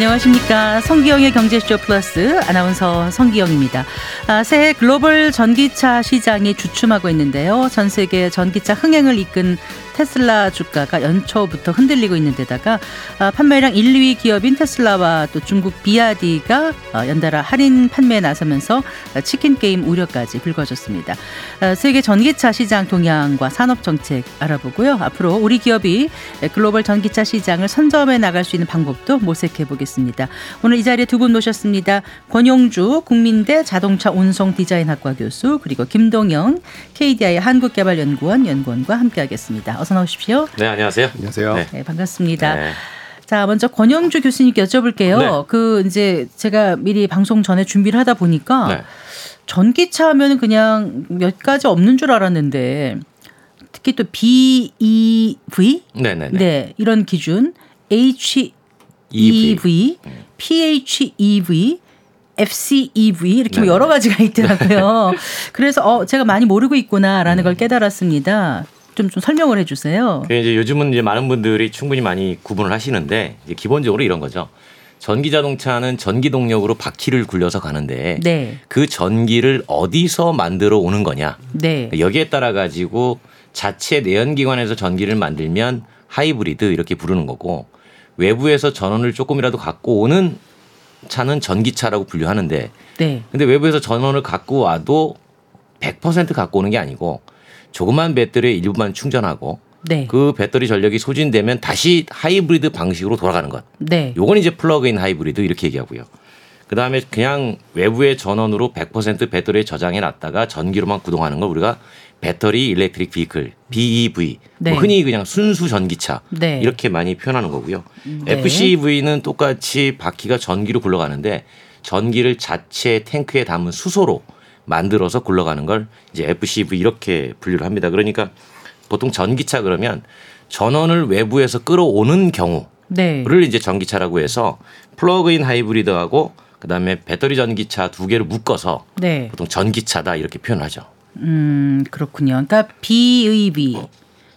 안녕하십니까. 성기영의 경제쇼 플러스 아나운서 성기영입니다. 아, 새해 글로벌 전기차 시장이 주춤하고 있는데요. 전 세계 전기차 흥행을 이끈 테슬라 주가가 연초부터 흔들리고 있는 데다가 아, 판매량 1, 2위 기업인 테슬라와 또 중국 비아디가 어, 연달아 할인 판매에 나서면서 치킨 게임 우려까지 불거졌습니다. 아, 세계 전기차 시장 동향과 산업 정책 알아보고요. 앞으로 우리 기업이 글로벌 전기차 시장을 선점해 나갈 수 있는 방법도 모색해 보겠습니다. 오늘 이 자리에 두 분 모셨습니다. 권용주 국민대 자동차 운송 디자인학과 교수 그리고 김동영 KDI 한국개발연구원 연구원과 함께하겠습니다. 어서 나오십시오. 네, 안녕하세요. 안녕하세요. 네, 네 반갑습니다. 네. 자, 먼저 권영주 교수님께 여쭤볼게요. 네. 그 이제 제가 미리 방송 전에 준비를 하다 보니까 네. 전기차 하면 그냥 몇 가지 없는 줄 알았는데 특히 또 BEV 네네네. 네, 이런 기준 HEV, EV. PHEV FCEV 이렇게 네. 여러 가지가 있더라고요. 그래서 어 제가 많이 모르고 있구나라는 걸 깨달았습니다. 좀, 좀 설명을 해주세요. 이제 요즘은 이제 많은 분들이 충분히 많이 구분을 하시는데 기본적으로 이런 거죠. 전기 자동차는 전기 동력으로 바퀴를 굴려서 가는데 네. 그 전기를 어디서 만들어 오는 거냐. 네. 여기에 따라 가지고 자체 내연기관에서 전기를 만들면 하이브리드 이렇게 부르는 거고 외부에서 전원을 조금이라도 갖고 오는 차는 전기차라고 분류하는데 네. 근데 외부에서 전원을 갖고 와도 100% 갖고 오는 게 아니고 조그만 배터리에 일부만 충전하고 네. 그 배터리 전력이 소진되면 다시 하이브리드 방식으로 돌아가는 것. 네. 요건 이제 플러그인 하이브리드 이렇게 얘기하고요. 그다음에 그냥 외부의 전원으로 100% 배터리에 저장해 놨다가 전기로만 구동하는 걸 우리가 battery electric vehicle BEV 네. 뭐 흔히 그냥 순수 전기차 네. 이렇게 많이 표현하는 거고요. 네. FCV는 똑같이 바퀴가 전기로 굴러가는데 전기를 자체 탱크에 담은 수소로 만들어서 굴러가는 걸 이제 FCV 이렇게 분류를 합니다. 그러니까 보통 전기차 그러면 전원을 외부에서 끌어오는 경우를 네. 이제 전기차라고 해서 플러그인 하이브리드하고 그다음에 배터리 전기차 두 개를 묶어서 네. 보통 전기차다 이렇게 표현하죠. 음 그렇군요. 그러니까 BEV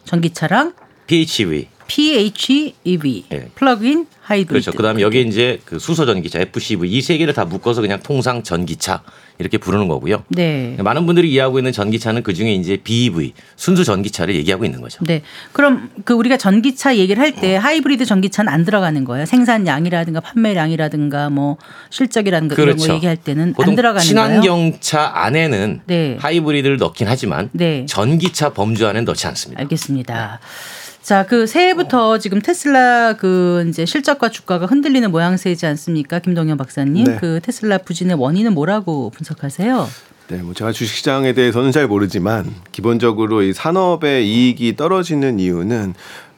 전기차랑 PHEV PHEV 네. 플러그인 하이브리드. 그렇죠. 그다음에 여기 이제 그 수소 전기차 FCV 이 세 개를 다 묶어서 그냥 통상 전기차 이렇게 부르는 거고요. 네. 많은 분들이 이해하고 있는 전기차는 그 중에 이제 BEV 순수 전기차를 얘기하고 있는 거죠. 네. 그럼 그 우리가 전기차 얘기를 할 때 하이브리드 전기차는 안 들어가는 거예요. 생산량이라든가 판매량이라든가 뭐 실적이라든가 그렇죠. 이런 거 그렇죠. 얘기할 때는 안 들어가는 친환경차 거예요? 안에는 네. 하이브리드를 넣긴 하지만 네. 전기차 범주 안에는 넣지 않습니다. 알겠습니다. 자, 그 새해부터 지금 테슬라 그 이제 실적과 주가가 흔들리는 모양새이지 않습니까? 김동현 박사님. 네. 그 테슬라 부진의 원인은 뭐라고 분석하세요? 네, 뭐 제가 주식시장에 대해서는 잘 모르지만 기본적으로 이 산업의 이익이 떨어지는 이유는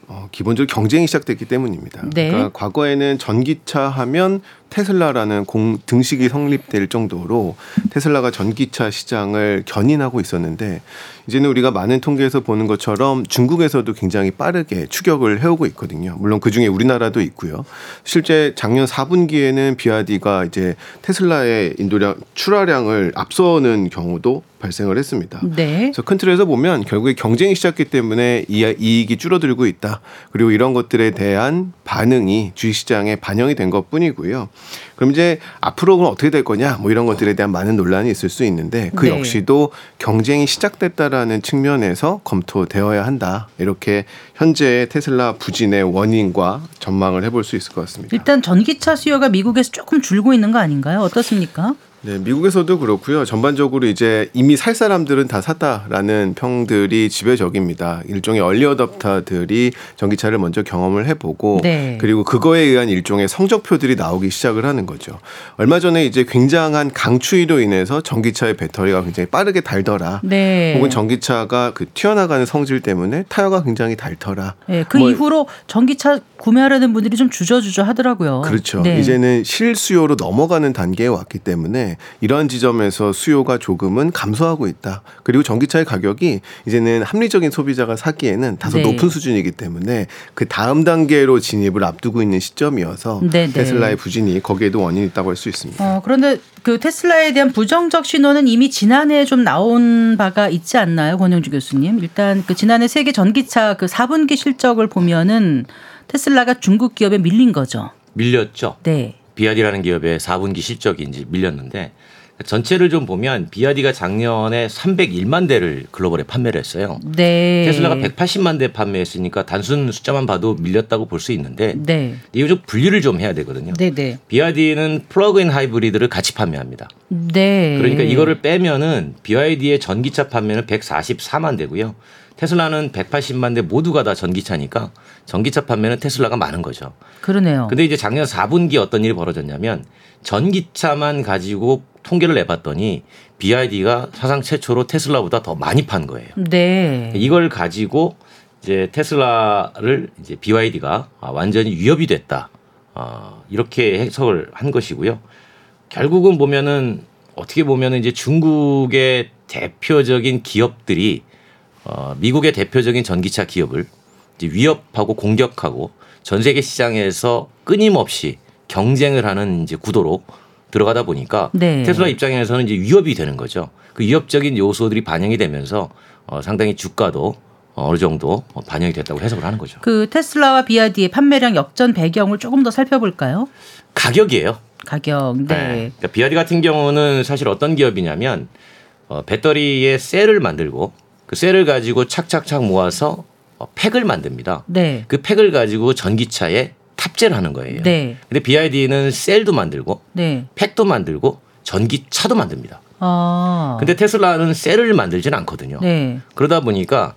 어, 기본적으로 경쟁이 시작됐기 때문입니다. 네. 그러니까 과거에는 전기차 하면 테슬라라는 공 등식이 성립될 정도로 테슬라가 전기차 시장을 견인하고 있었는데 이제는 우리가 많은 통계에서 보는 것처럼 중국에서도 굉장히 빠르게 추격을 해오고 있거든요. 물론 그 중에 우리나라도 있고요. 실제 작년 4분기에는 비아디가 이제 테슬라의 인도량 출하량을 앞서는 경우도 발생을 했습니다. 네. 그래서 큰 틀에서 보면 결국에 경쟁이 시작했기 때문에 이익이 줄어들고 있다. 그리고 이런 것들에 대한 반응이 주식시장에 반영이 된 것뿐이고요. 그럼 이제 앞으로 는 어떻게 될 거냐 뭐 이런 것들에 대한 많은 논란이 있을 수 있는데 그 네. 역시도 경쟁이 시작됐다라는 측면에서 검토되어야 한다 이렇게 현재 테슬라 부진의 원인과 전망을 해볼 수 있을 것 같습니다. 일단 전기차 수요가 미국에서 조금 줄고 있는 거 아닌가요? 어떻습니까? 네, 미국에서도 그렇고요. 전반적으로 이제 이미 살 사람들은 다 샀다라는 평들이 지배적입니다. 일종의 얼리 어답터들이 전기차를 먼저 경험을 해보고 네. 그리고 그거에 의한 일종의 성적표들이 나오기 시작을 하는 거죠. 얼마 전에 이제 굉장한 강추위로 인해서 전기차의 배터리가 굉장히 빠르게 닳더라. 네. 혹은 전기차가 그 튀어나가는 성질 때문에 타이어가 굉장히 닳더라. 네, 그 뭐 이후로 전기차 구매하려는 분들이 좀 주저주저 하더라고요. 그렇죠. 네. 이제는 실수요로 넘어가는 단계에 왔기 때문에 이러한 지점에서 수요가 조금은 감소하고 있다. 그리고 전기차의 가격이 이제는 합리적인 소비자가 사기에는 다소 네. 높은 수준이기 때문에 그 다음 단계로 진입을 앞두고 있는 시점이어서 네, 네. 테슬라의 부진이 거기에도 원인이 있다고 할 수 있습니다. 어, 그런데 그 테슬라에 대한 부정적 신호는 이미 지난해 좀 나온 바가 있지 않나요, 권용주 교수님? 일단 그 지난해 세계 전기차 그 4분기 실적을 보면은 테슬라가 중국 기업에 밀린 거죠. 밀렸죠. 네. 비야디라는 기업의 4분기 실적이 이제 밀렸는데 전체를 좀 보면 비야디가 작년에 301만 대를 글로벌에 판매를 했어요. 네. 테슬라가 180만 대 판매했으니까 단순 숫자만 봐도 밀렸다고 볼 수 있는데 네. 이거 좀 분리를 좀 해야 되거든요. 네, 네. 비야디는 플러그인 하이브리드를 같이 판매합니다. 네. 그러니까 이거를 빼면은 BYD의 전기차 판매는 144만 대고요. 테슬라는 180만 대 모두가 다 전기차니까 전기차 판매는 테슬라가 많은 거죠. 그러네요. 근데 이제 작년 4분기 어떤 일이 벌어졌냐면 전기차만 가지고 통계를 내봤더니 BID가 사상 최초로 테슬라보다 더 많이 판 거예요. 네. 이걸 가지고 이제 테슬라를 이제 BYD가 완전히 위협이 됐다. 어, 이렇게 해석을 한 것이고요. 결국은 보면은 어떻게 보면은 이제 중국의 대표적인 기업들이 어, 미국의 대표적인 전기차 기업을 위협하고 공격하고 전 세계 시장에서 끊임없이 경쟁을 하는 이제 구도로 들어가다 보니까 네. 테슬라 입장에서는 이제 위협이 되는 거죠. 그 위협적인 요소들이 반영이 되면서 어, 상당히 주가도 어느 정도 반영이 됐다고 해석을 하는 거죠. 그 테슬라와 비아디의 판매량 역전 배경을 조금 더 살펴볼까요? 가격이에요. 가격. 네. 네. 그러니까 비아디 같은 경우는 사실 어떤 기업이냐면 어, 배터리에 셀을 만들고 그 셀을 가지고 착착착 모아서 어, 팩을 만듭니다. 네. 그 팩을 가지고 전기차에 탑재를 하는 거예요. 네. 근데 BID는 셀도 만들고 네. 팩도 만들고 전기차도 만듭니다. 아. 근데 테슬라는 셀을 만들지는 않거든요. 네. 그러다 보니까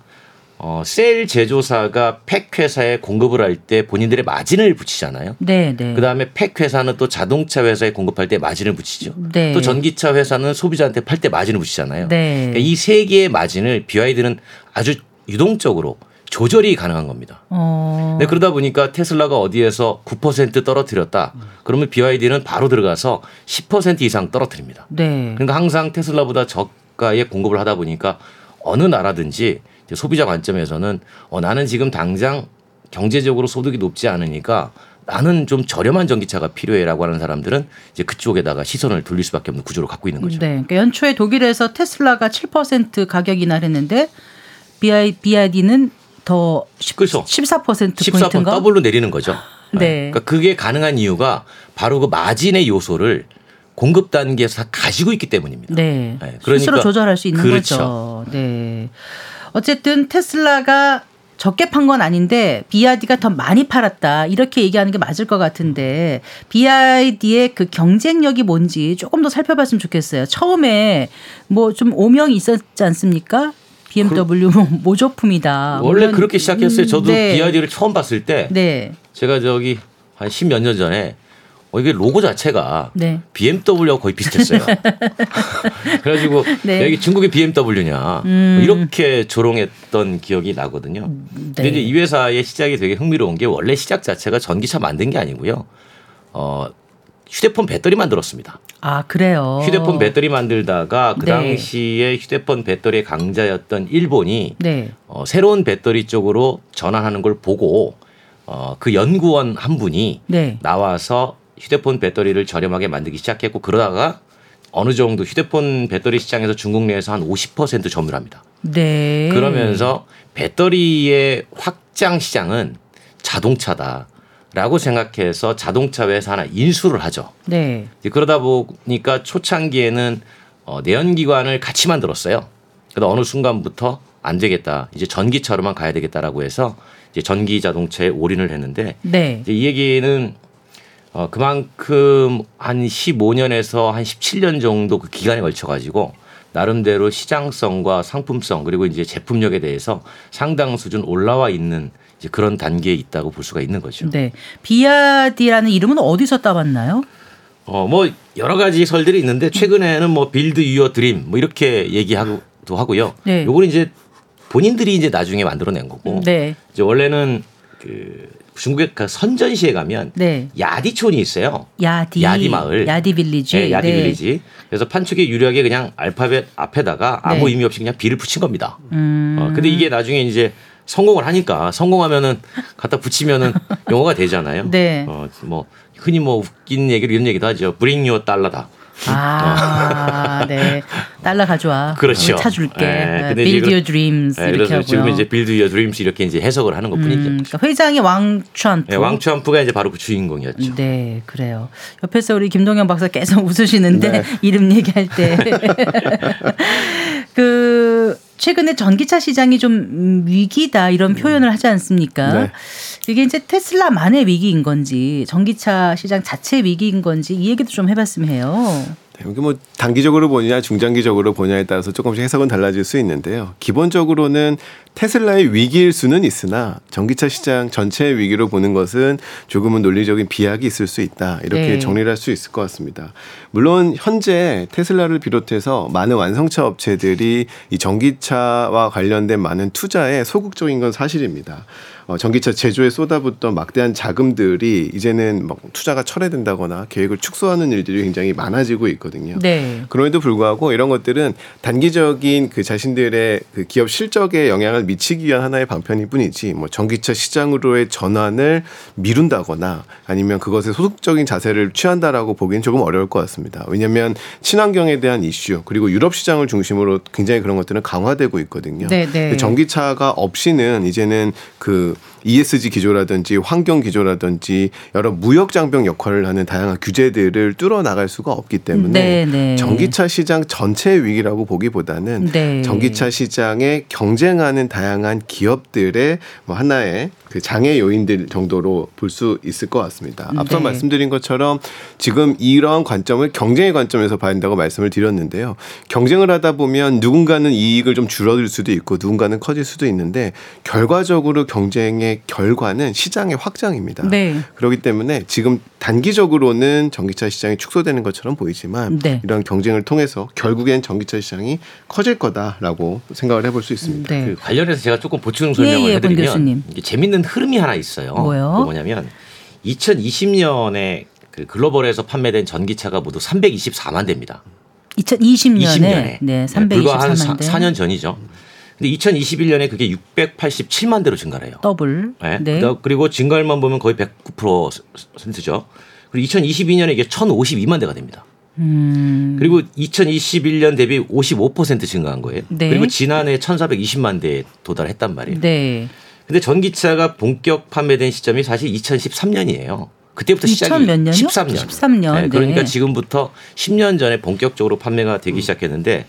어, 셀 제조사가 팩 회사에 공급을 할 때 본인들의 마진을 붙이잖아요. 네, 네. 그다음에 팩 회사는 또 자동차 회사에 공급할 때 마진을 붙이죠. 네. 또 전기차 회사는 소비자한테 팔 때 마진을 붙이잖아요. 네. 그러니까 이세 개의 마진을 BYD는 아주 유동적으로 조절이 가능한 겁니다. 어. 네, 그러다 보니까 테슬라가 어디에서 9% 떨어뜨렸다. 그러면 BYD는 바로 들어가서 10% 이상 떨어뜨립니다. 네. 그러니까 항상 테슬라보다 저가에 공급을 하다 보니까 어느 나라든지 소비자 관점에서는 어, 나는 지금 당장 경제적으로 소득이 높지 않으니까 나는 좀 저렴한 전기차가 필요해라고 하는 사람들은 이제 그쪽에다가 시선을 돌릴 수밖에 없는 구조를 갖고 있는 거죠. 네. 그러니까 연초에 독일에서 테슬라가 7% 가격 인하했는데 BYD는 더 10, 그렇죠. 14% 포인트인가? 더블로 내리는 거죠. 네. 네. 그러니까 그게 가능한 이유가 바로 그 마진의 요소를 공급 단계에서 가지고 있기 때문입니다. 네. 네. 그러니까 스스로 조절할 수 있는 그렇죠. 거죠. 네. 어쨌든 테슬라가 적게 판 건 아닌데 BYD가 더 많이 팔았다 이렇게 얘기하는 게 맞을 것 같은데 BYD의 그 경쟁력이 뭔지 조금 더 살펴봤으면 좋겠어요. 처음에 뭐 좀 오명이 있었지 않습니까? BMW 뭐 모조품이다. 원래 물론, 그렇게 시작했어요. 저도 네. BYD를 처음 봤을 때 네. 제가 저기 한 십몇 년 전에 어, 이게 로고 자체가 네. BMW하고 거의 비슷했어요. 그래가지고 네. 여기 중국의 BMW냐 음. 뭐 이렇게 조롱했던 기억이 나거든요. 네. 근데 이제 이 회사의 시작이 되게 흥미로운 게 원래 시작 자체가 전기차 만든 게 아니고요. 어, 휴대폰 배터리 만들었습니다. 아 그래요. 휴대폰 배터리 만들다가 그 네. 당시에 휴대폰 배터리의 강자였던 일본이 네. 어, 새로운 배터리 쪽으로 전환하는 걸 보고 어, 그 연구원 한 분이 네. 나와서 휴대폰 배터리를 저렴하게 만들기 시작했고 그러다가 어느 정도 휴대폰 배터리 시장에서 중국 내에서 한 50% 점유합니다. 네. 그러면서 배터리의 확장 시장은 자동차다. 라고 생각해서 자동차 회사 하나 인수를 하죠. 네. 그러다 보니까 초창기에는 어, 내연기관을 같이 만들었어요. 그러다 어느 순간부터 안 되겠다. 이제 전기차로만 가야 되겠다라고 해서 이제 전기 자동차에 올인을 했는데 네. 이제 이 얘기는 어, 그만큼 한 15년에서 한 17년 정도 그 기간에 걸쳐 가지고 나름대로 시장성과 상품성 그리고 이제 제품력에 대해서 상당 수준 올라와 있는 이제 그런 단계에 있다고 볼 수가 있는 거죠. 네. 비야디라는 이름은 어디서 따왔나요? 어, 뭐 여러 가지 설들이 있는데 최근에는 뭐 Build Your Dream 뭐 이렇게 얘기하고 도 하고요. 네. 요거는 이제 본인들이 이제 나중에 만들어낸 거고. 네. 이제 원래는 그 중국의 그 선전시에 가면 네. 야디촌이 있어요. 야디. 야디 마을. 야디 빌리지. 네, 야디 네. 빌리지. 그래서 판촉의 유력에 그냥 알파벳 앞에다가 아무 네. 의미 없이 그냥 비를 붙인 겁니다. 음. 어, 근데 이게 나중에 이제 성공을 하니까 성공하면은 갖다 붙이면은 영어가 되잖아요. 네. 어, 뭐 흔히 뭐 웃긴 얘기를 이런 얘기도 하죠. 브링 요 달러다. 아, 네. 달러 가져와. 그렇죠. 차 줄게. 네. Build your dreams 네, 이렇게 하고요. 지금 이제 Build your dreams 이렇게 이제 해석을 하는 것뿐이죠. 음, 그러니까 회장이 왕추안프. 네, 왕추안프가 이제 바로 그 주인공이었죠. 네, 그래요. 옆에서 우리 김동현 박사 계속 웃으시는데 네. 이름 얘기할 때. 그 최근에 전기차 시장이 좀 위기다 이런 표현을 하지 않습니까? 네. 이게 이제 테슬라만의 위기인 건지 전기차 시장 자체 위기인 건지 이 얘기도 좀 해봤으면 해요. 여기 뭐 단기적으로 보냐 중장기적으로 보냐에 따라서 조금씩 해석은 달라질 수 있는데요. 기본적으로는 테슬라의 위기일 수는 있으나 전기차 시장 전체의 위기로 보는 것은 조금은 논리적인 비약이 있을 수 있다. 이렇게 네. 정리를 할 수 있을 것 같습니다. 물론 현재 테슬라를 비롯해서 많은 완성차 업체들이 이 전기차와 관련된 많은 투자에 소극적인 건 사실입니다. 어, 전기차 제조에 쏟아붓던 막대한 자금들이 이제는 막 투자가 철회된다거나 계획을 축소하는 일들이 굉장히 많아지고 있거든요. 네. 그럼에도 불구하고 이런 것들은 단기적인 그 자신들의 그 기업 실적에 영향을 미치기 위한 하나의 방편일 뿐이지 뭐 전기차 시장으로의 전환을 미룬다거나 아니면 그것에 소극적인 자세를 취한다라고 보기엔 조금 어려울 것 같습니다. 왜냐하면 친환경에 대한 이슈 그리고 유럽 시장을 중심으로 굉장히 그런 것들은 강화되고 있거든요. 네, 네. 전기차가 없이는 이제는 그 ESG 기조라든지 환경 기조라든지 여러 무역 장벽 역할을 하는 다양한 규제들을 뚫어 나갈 수가 없기 때문에 네, 네. 전기차 시장 전체의 위기라고 보기보다는 네. 전기차 시장에 경쟁하는 다양한 기업들의 뭐 하나의 그 장애 요인들 정도로 볼 수 있을 것 같습니다. 앞서 네. 말씀드린 것처럼 지금 이러한 관점을 경쟁의 관점에서 봐야 한다고 말씀을 드렸는데요. 경쟁을 하다 보면 누군가는 이익을 좀 줄어들 수도 있고 누군가는 커질 수도 있는데 결과적으로 경쟁의 결과는 시장의 확장입니다. 네. 그렇기 때문에 지금 단기적으로는 전기차 시장이 축소되는 것처럼 보이지만 네. 이런 경쟁을 통해서 결국엔 전기차 시장이 커질 거다라고 생각을 해볼 수 있습니다. 네. 그 관련해서 제가 조금 보충 설명을 예, 예, 해드리면 이게 재밌는 흐름이 하나 있어요. 뭐요? 그 뭐냐면 2020년에 그 글로벌에서 판매된 전기차가 모두 324만 대입니다. 2020년에, 20년에. 네, 324만 불과 한 4, 4년 전이죠. 근데 2021년에 그게 687만 대로 증가를 해요. 더블. 네. 네. 그리고 증가율만 보면 거의 109%죠. 그리고 2022년에 이게 1,052만 대가 됩니다. 음. 그리고 2021년 대비 55% 증가한 거예요. 네. 그리고 지난해 1,420만 대에 도달했단 말이에요. 네. 근데 전기차가 본격 판매된 시점이 사실 2013년이에요. 그때부터 시작이 몇 년이요? 13년. 13년. 네, 그러니까 네. 지금부터 10년 전에 본격적으로 판매가 되기 시작했는데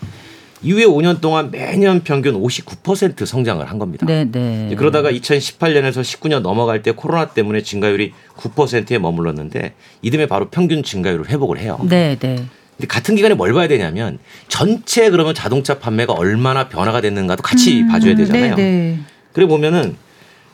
이후에 5년 동안 매년 평균 59% 성장을 한 겁니다. 네, 네. 그러다가 2018년에서 19년 넘어갈 때 코로나 때문에 증가율이 9%에 머물렀는데 이듬해 바로 평균 증가율을 회복을 해요. 네, 네. 근데 같은 기간에 뭘 봐야 되냐면 전체 그러면 자동차 판매가 얼마나 변화가 됐는가도 같이 음, 봐줘야 되잖아요. 네, 네. 그래 보면은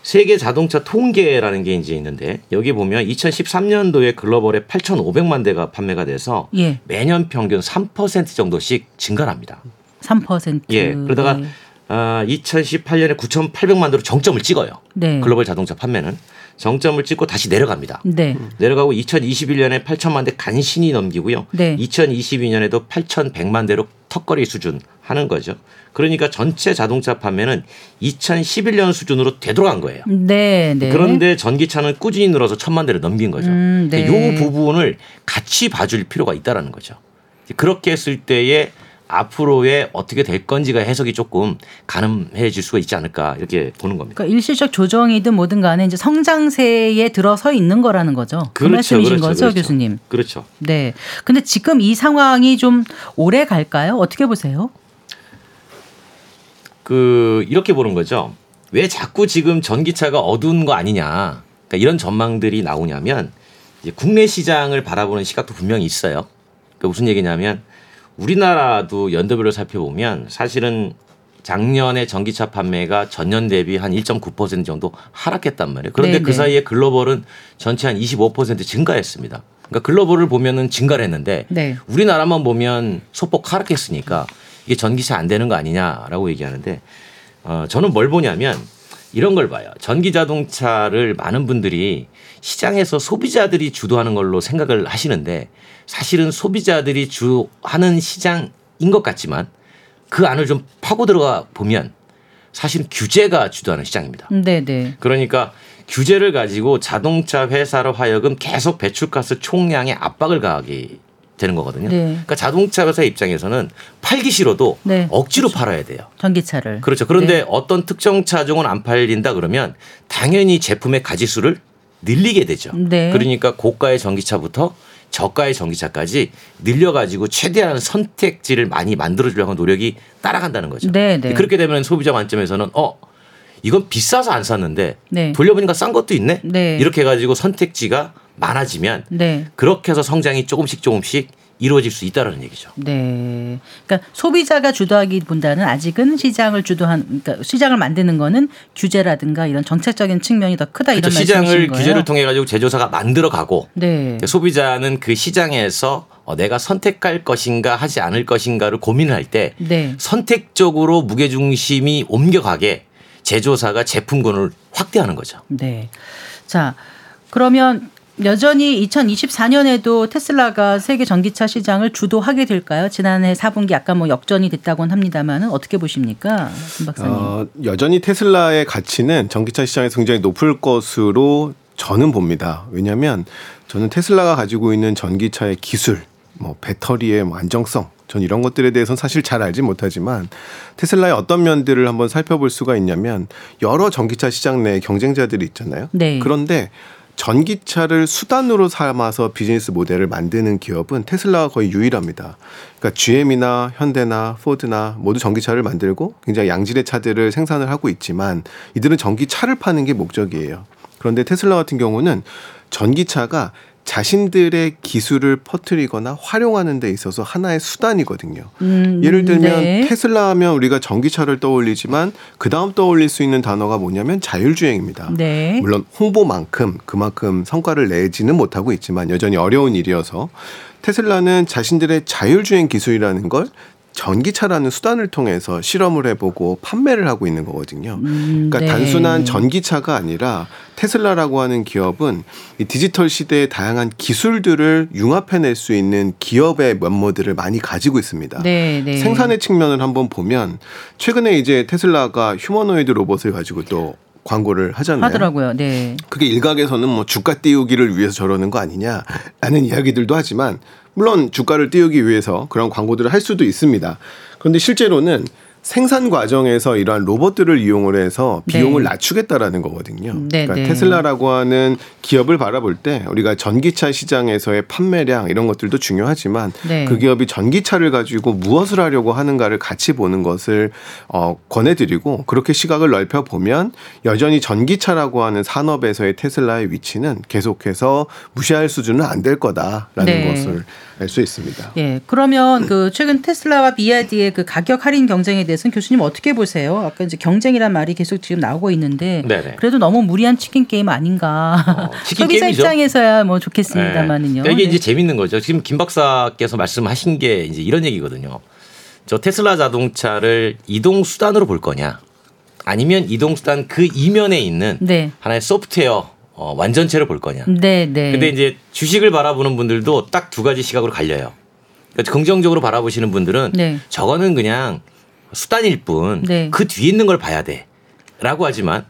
세계 자동차 통계라는 게 이제 있는데 여기 보면 2013년도에 글로벌에 8,500만 대가 판매가 돼서 예. 매년 평균 3% 정도씩 증가합니다. 3%. 예. 그러다가 네. 아, 2018년에 9,800만 대로 정점을 찍어요. 네. 글로벌 자동차 판매는 정점을 찍고 다시 내려갑니다. 네. 내려가고 2021년에 8천만 대 간신히 넘기고요. 네. 2022년에도 8,100만 대로 턱걸이 수준 하는 거죠. 그러니까 전체 자동차 판매는 2011년 수준으로 되돌아간 거예요. 네, 네. 그런데 전기차는 꾸준히 늘어서 천만 대를 넘긴 거죠. 음, 네. 이 부분을 같이 봐줄 필요가 있다라는 거죠. 그렇게 했을 때에 앞으로의 어떻게 될 건지가 해석이 조금 가늠해질 수가 있지 않을까 이렇게 보는 겁니다. 그러니까 일시적 조정이든 뭐든 간에 이제 성장세에 들어서 있는 거라는 거죠. 그 그렇죠, 말씀이신 그렇죠, 거죠, 그렇죠. 교수님. 그렇죠. 네. 근데 지금 이 상황이 좀 오래 갈까요? 어떻게 보세요? 그 이렇게 보는 거죠. 왜 자꾸 지금 전기차가 어두운 거 아니냐? 그러니까 이런 전망들이 나오냐면 이제 국내 시장을 바라보는 시각도 분명히 있어요. 그러니까 무슨 얘기냐면 우리나라도 연도별로 살펴보면 사실은 작년에 전기차 판매가 전년 대비 한 1.9% 정도 하락했단 말이에요. 그런데 네네. 그 네. 사이에 글로벌은 전체 한 25% 증가했습니다. 그러니까 글로벌을 보면은 증가를 했는데 네. 우리나라만 보면 소폭 하락했으니까 이게 전기차 안 되는 거 아니냐라고 얘기하는데 어 저는 뭘 보냐면 이런 걸 봐요. 전기 자동차를 많은 분들이 시장에서 소비자들이 주도하는 걸로 생각을 하시는데 사실은 소비자들이 주하는 시장인 것 같지만 그 안을 좀 파고 들어가 보면 사실은 규제가 주도하는 시장입니다. 네네. 네. 그러니까 규제를 가지고 자동차 회사로 하여금 계속 배출가스 총량에 압박을 가하기 되는 거거든요. 네. 그러니까 자동차 회사 입장에서는 팔기 싫어도 네. 억지로 그렇죠. 팔아야 돼요. 전기차를. 그렇죠. 그런데 네. 어떤 특정 차종은 안 팔린다 그러면 당연히 제품의 가지수를 늘리게 되죠. 네. 그러니까 고가의 전기차부터 저가의 전기차까지 늘려가지고 최대한 선택지를 많이 만들어주려고 하는 노력이 따라간다는 거죠. 네, 네. 그렇게 되면 소비자 관점에서는 어 이건 비싸서 안 샀는데 네. 돌려보니까 싼 것도 있네. 네. 이렇게 해가지고 선택지가 많아지면 네. 그렇게 해서 성장이 조금씩 조금씩 이루어질 수 있다라는 얘기죠. 네. 그러니까 소비자가 주도하기보다는 아직은 시장을 주도한 그러니까 시장을 만드는 거는 규제라든가 이런 정책적인 측면이 더 크다 그렇죠. 이런 시장을 규제를 통해 가지고 제조사가 만들어 가고 네. 소비자는 그 시장에서 어, 내가 선택할 것인가 하지 않을 것인가를 고민할 때 네. 선택적으로 무게 중심이 옮겨가게 제조사가 제품군을 확대하는 거죠. 네. 자, 그러면 여전히 2024년에도 테슬라가 세계 전기차 시장을 주도하게 될까요? 지난해 4분기 약간 뭐 역전이 됐다고는 합니다만 어떻게 보십니까, 김 박사님? 어, 여전히 테슬라의 가치는 전기차 시장에서 굉장히 높을 것으로 저는 봅니다. 왜냐하면 저는 테슬라가 가지고 있는 전기차의 기술, 뭐 배터리의 뭐 안정성, 전 이런 것들에 대해서는 사실 잘 알지 못하지만 테슬라의 어떤 면들을 한번 살펴볼 수가 있냐면 여러 전기차 시장 내 경쟁자들이 있잖아요. 네. 그런데 전기차를 수단으로 삼아서 비즈니스 모델을 만드는 기업은 테슬라가 거의 유일합니다. 그러니까 GM이나 현대나 포드나 모두 전기차를 만들고 굉장히 양질의 차들을 생산을 하고 있지만 이들은 전기차를 파는 게 목적이에요. 그런데 테슬라 같은 경우는 전기차가 자신들의 기술을 퍼뜨리거나 활용하는 데 있어서 하나의 수단이거든요. 음, 예를 들면 네. 테슬라 하면 우리가 전기차를 떠올리지만 그 다음 떠올릴 수 있는 단어가 뭐냐면 자율주행입니다. 네. 물론 홍보만큼 그만큼 성과를 내지는 못하고 있지만 여전히 어려운 일이어서 테슬라는 자신들의 자율주행 기술이라는 걸 전기차라는 수단을 통해서 실험을 해보고 판매를 하고 있는 거거든요. 음, 그러니까 네. 단순한 전기차가 아니라 테슬라라고 하는 기업은 이 디지털 시대의 다양한 기술들을 융합해낼 수 있는 기업의 면모들을 많이 가지고 있습니다. 네, 네. 생산의 측면을 한번 보면 최근에 이제 테슬라가 휴머노이드 로봇을 가지고 또 광고를 하잖아요. 하더라고요. 네. 그게 일각에서는 뭐 주가 띄우기를 위해서 저러는 거 아니냐라는 이야기들도 하지만 물론 주가를 띄우기 위해서 그런 광고들을 할 수도 있습니다. 그런데 실제로는 생산 과정에서 이러한 로봇들을 이용을 해서 비용을 네. 낮추겠다라는 거거든요. 네, 그러니까 네. 테슬라라고 하는 기업을 바라볼 때 우리가 전기차 시장에서의 판매량 이런 것들도 중요하지만 네. 그 기업이 전기차를 가지고 무엇을 하려고 하는가를 같이 보는 것을 어, 권해드리고 그렇게 시각을 넓혀 보면 여전히 전기차라고 하는 산업에서의 테슬라의 위치는 계속해서 무시할 수준은 안 될 거다라는 네. 것을 알 수 있습니다. 예, 그러면 그 최근 테슬라와 비아디의 그 가격 할인 경쟁에 대해 대해서는 교수님 어떻게 보세요? 아까 이제 경쟁이란 말이 계속 지금 나오고 있는데 네네. 그래도 너무 무리한 치킨 게임 아닌가? 어, 치킨 소비자 게임이죠. 입장에서야 뭐 좋겠습니다만은요. 네. 이게 네. 이제 재밌는 거죠. 지금 김 박사께서 말씀하신 게 이제 이런 얘기거든요. 저 테슬라 자동차를 이동 수단으로 볼 거냐? 아니면 이동 수단 그 이면에 있는 네. 하나의 소프트웨어 어, 완전체를 볼 거냐? 네, 네. 근데 이제 주식을 바라보는 분들도 딱 두 가지 시각으로 갈려요. 그러니까 긍정적으로 바라보시는 분들은 네. 저거는 그냥 수단일 뿐, 네. 그 뒤에 있는 걸 봐야 돼. 라고 하지만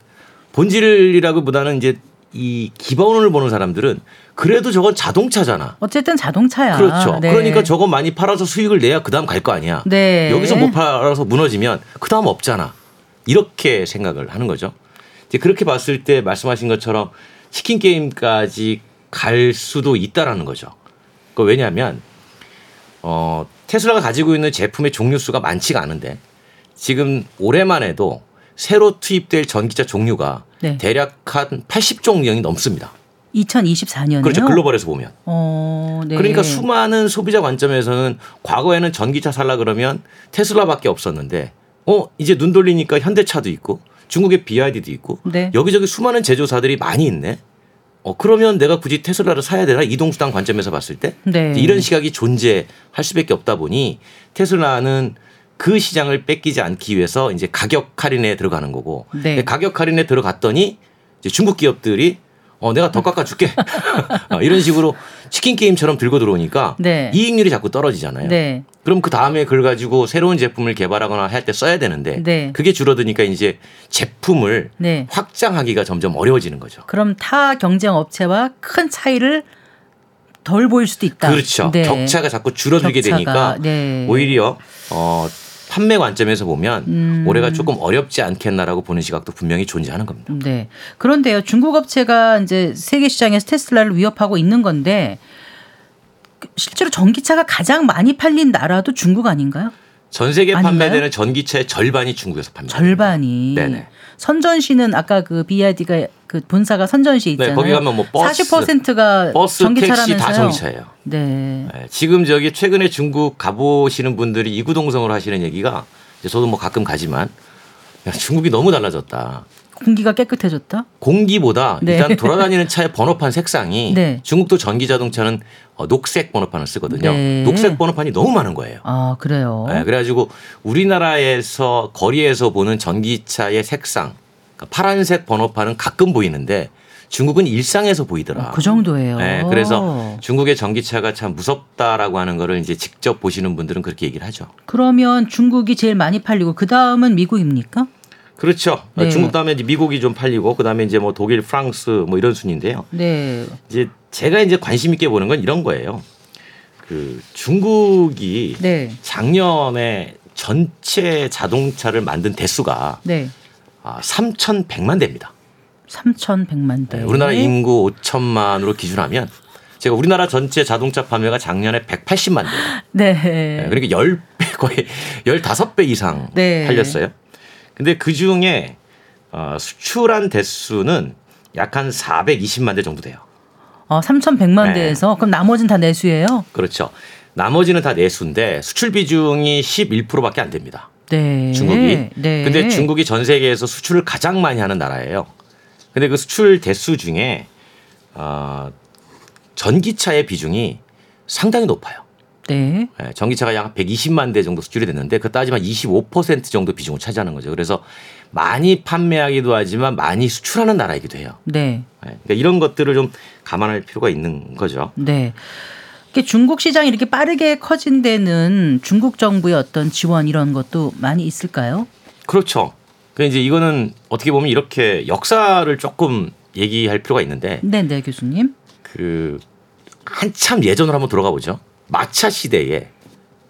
본질이라고보다는 이제 이 기본을 보는 사람들은 그래도 저건 자동차잖아. 어쨌든 자동차야. 그렇죠. 네. 그러니까 저거 많이 팔아서 수익을 내야 그 다음 갈 거 아니야. 네. 여기서 못 팔아서 무너지면 그 다음 없잖아. 이렇게 생각을 하는 거죠. 이제 그렇게 봤을 때 말씀하신 것처럼 치킨 게임까지 갈 수도 있다라는 거죠. 그 왜냐하면 어 테슬라가 가지고 있는 제품의 종류 수가 많지가 않은데 지금 올해만 해도 새로 투입될 전기차 종류가 네. 대략 한 80종량이 넘습니다. 2024년에 그렇죠. 글로벌에서 보면. 어, 네. 그러니까 수많은 소비자 관점에서는 과거에는 전기차 살라 그러면 테슬라밖에 없었는데 어 이제 눈 돌리니까 현대차도 있고 중국의 BYD도 있고 네. 여기저기 수많은 제조사들이 많이 있네. 어 그러면 내가 굳이 테슬라를 사야 되나 이동수단 관점에서 봤을 때 네. 이런 시각이 존재할 수밖에 없다 보니 테슬라는 그 시장을 뺏기지 않기 위해서 이제 가격 할인에 들어가는 거고 네. 가격 할인에 들어갔더니 이제 중국 기업들이 어 내가 더 깎아줄게 어, 이런 식으로 치킨 게임처럼 들고 들어오니까 네. 이익률이 자꾸 떨어지잖아요. 네. 그럼 그 다음에 그걸 가지고 새로운 제품을 개발하거나 할 때 써야 되는데 네. 그게 줄어드니까 이제 제품을 네. 확장하기가 점점 어려워지는 거죠. 그럼 타 경쟁 업체와 큰 차이를 덜 보일 수도 있다. 그렇죠. 네. 격차가 자꾸 줄어들게 격차가. 되니까 네. 오히려 어 판매 관점에서 보면 음. 올해가 조금 어렵지 않겠나라고 보는 시각도 분명히 존재하는 겁니다. 네. 그런데요. 중국 업체가 이제 세계 시장에서 테슬라를 위협하고 있는 건데 실제로 전기차가 가장 많이 팔린 나라도 중국 아닌가요? 전 세계 아닌가요? 판매되는 전기차의 절반이 중국에서 판매. 절반이. 네네. 선전시는 아까 그 BYD가 그 본사가 선전시 네, 있잖아요. 네, 거기 가면 뭐 버스, 40%가 버스, 전기차라면서요. 택시 다 전기차예요. 네. 네. 지금 저기 최근에 중국 가보시는 분들이 이구동성으로 하시는 얘기가 저도 뭐 가끔 가지만 야, 중국이 너무 달라졌다. 공기가 깨끗해졌다? 공기보다 네. 일단 돌아다니는 차의 번호판 색상이 네. 중국도 전기 자동차는 어, 녹색 번호판을 쓰거든요. 네. 녹색 번호판이 너무 많은 거예요. 아 그래요. 네, 그래가지고 우리나라에서 거리에서 보는 전기차의 색상, 그러니까 파란색 번호판은 가끔 보이는데 중국은 일상에서 보이더라. 어, 그 정도예요. 네, 그래서 중국의 전기차가 참 무섭다라고 하는 거를 이제 직접 보시는 분들은 그렇게 얘기를 하죠. 그러면 중국이 제일 많이 팔리고 그 다음은 미국입니까? 그렇죠. 네. 중국 다음에 이제 미국이 좀 팔리고 그다음에 이제 뭐 독일, 프랑스 뭐 이런 순인데요. 네. 이제 제가 이제 관심 있게 보는 건 이런 거예요. 그 중국이 네. 작년에 전체 자동차를 만든 대수가 네. 아, 3,100만 대입니다. 3,100만 대. 네, 우리나라 인구 5천만으로 기준하면 제가 우리나라 전체 자동차 판매가 작년에 180만 대. 네. 네. 그러니까 10배 거의 15배 이상 네. 팔렸어요. 근데 그 중에 어, 수출한 대수는 약 한 420만 대 정도 돼요. 어, 3,100만 네. 대에서 그럼 나머지는 다 내수예요? 그렇죠. 나머지는 다 내수인데 수출 비중이 11%밖에 안 됩니다. 네. 중국이. 네. 근데 중국이 전 세계에서 수출을 가장 많이 하는 나라예요. 근데 그 수출 대수 중에 어, 전기차의 비중이 상당히 높아요. 네. 네. 전기차가 약 120만 대 정도 수출이 됐는데 그 따지면 25% 정도 비중을 차지하는 거죠. 그래서 많이 판매하기도 하지만 많이 수출하는 나라이기도 해요. 네. 네. 그러니까 이런 것들을 좀 감안할 필요가 있는 거죠. 네. 중국 시장이 이렇게 빠르게 커진 데는 중국 정부의 어떤 지원 이런 것도 많이 있을까요? 그렇죠. 그 이제 이거는 어떻게 보면 이렇게 역사를 조금 얘기할 필요가 있는데. 네, 네, 교수님. 그 한참 예전으로 한번 돌아가 보죠. 마차 시대에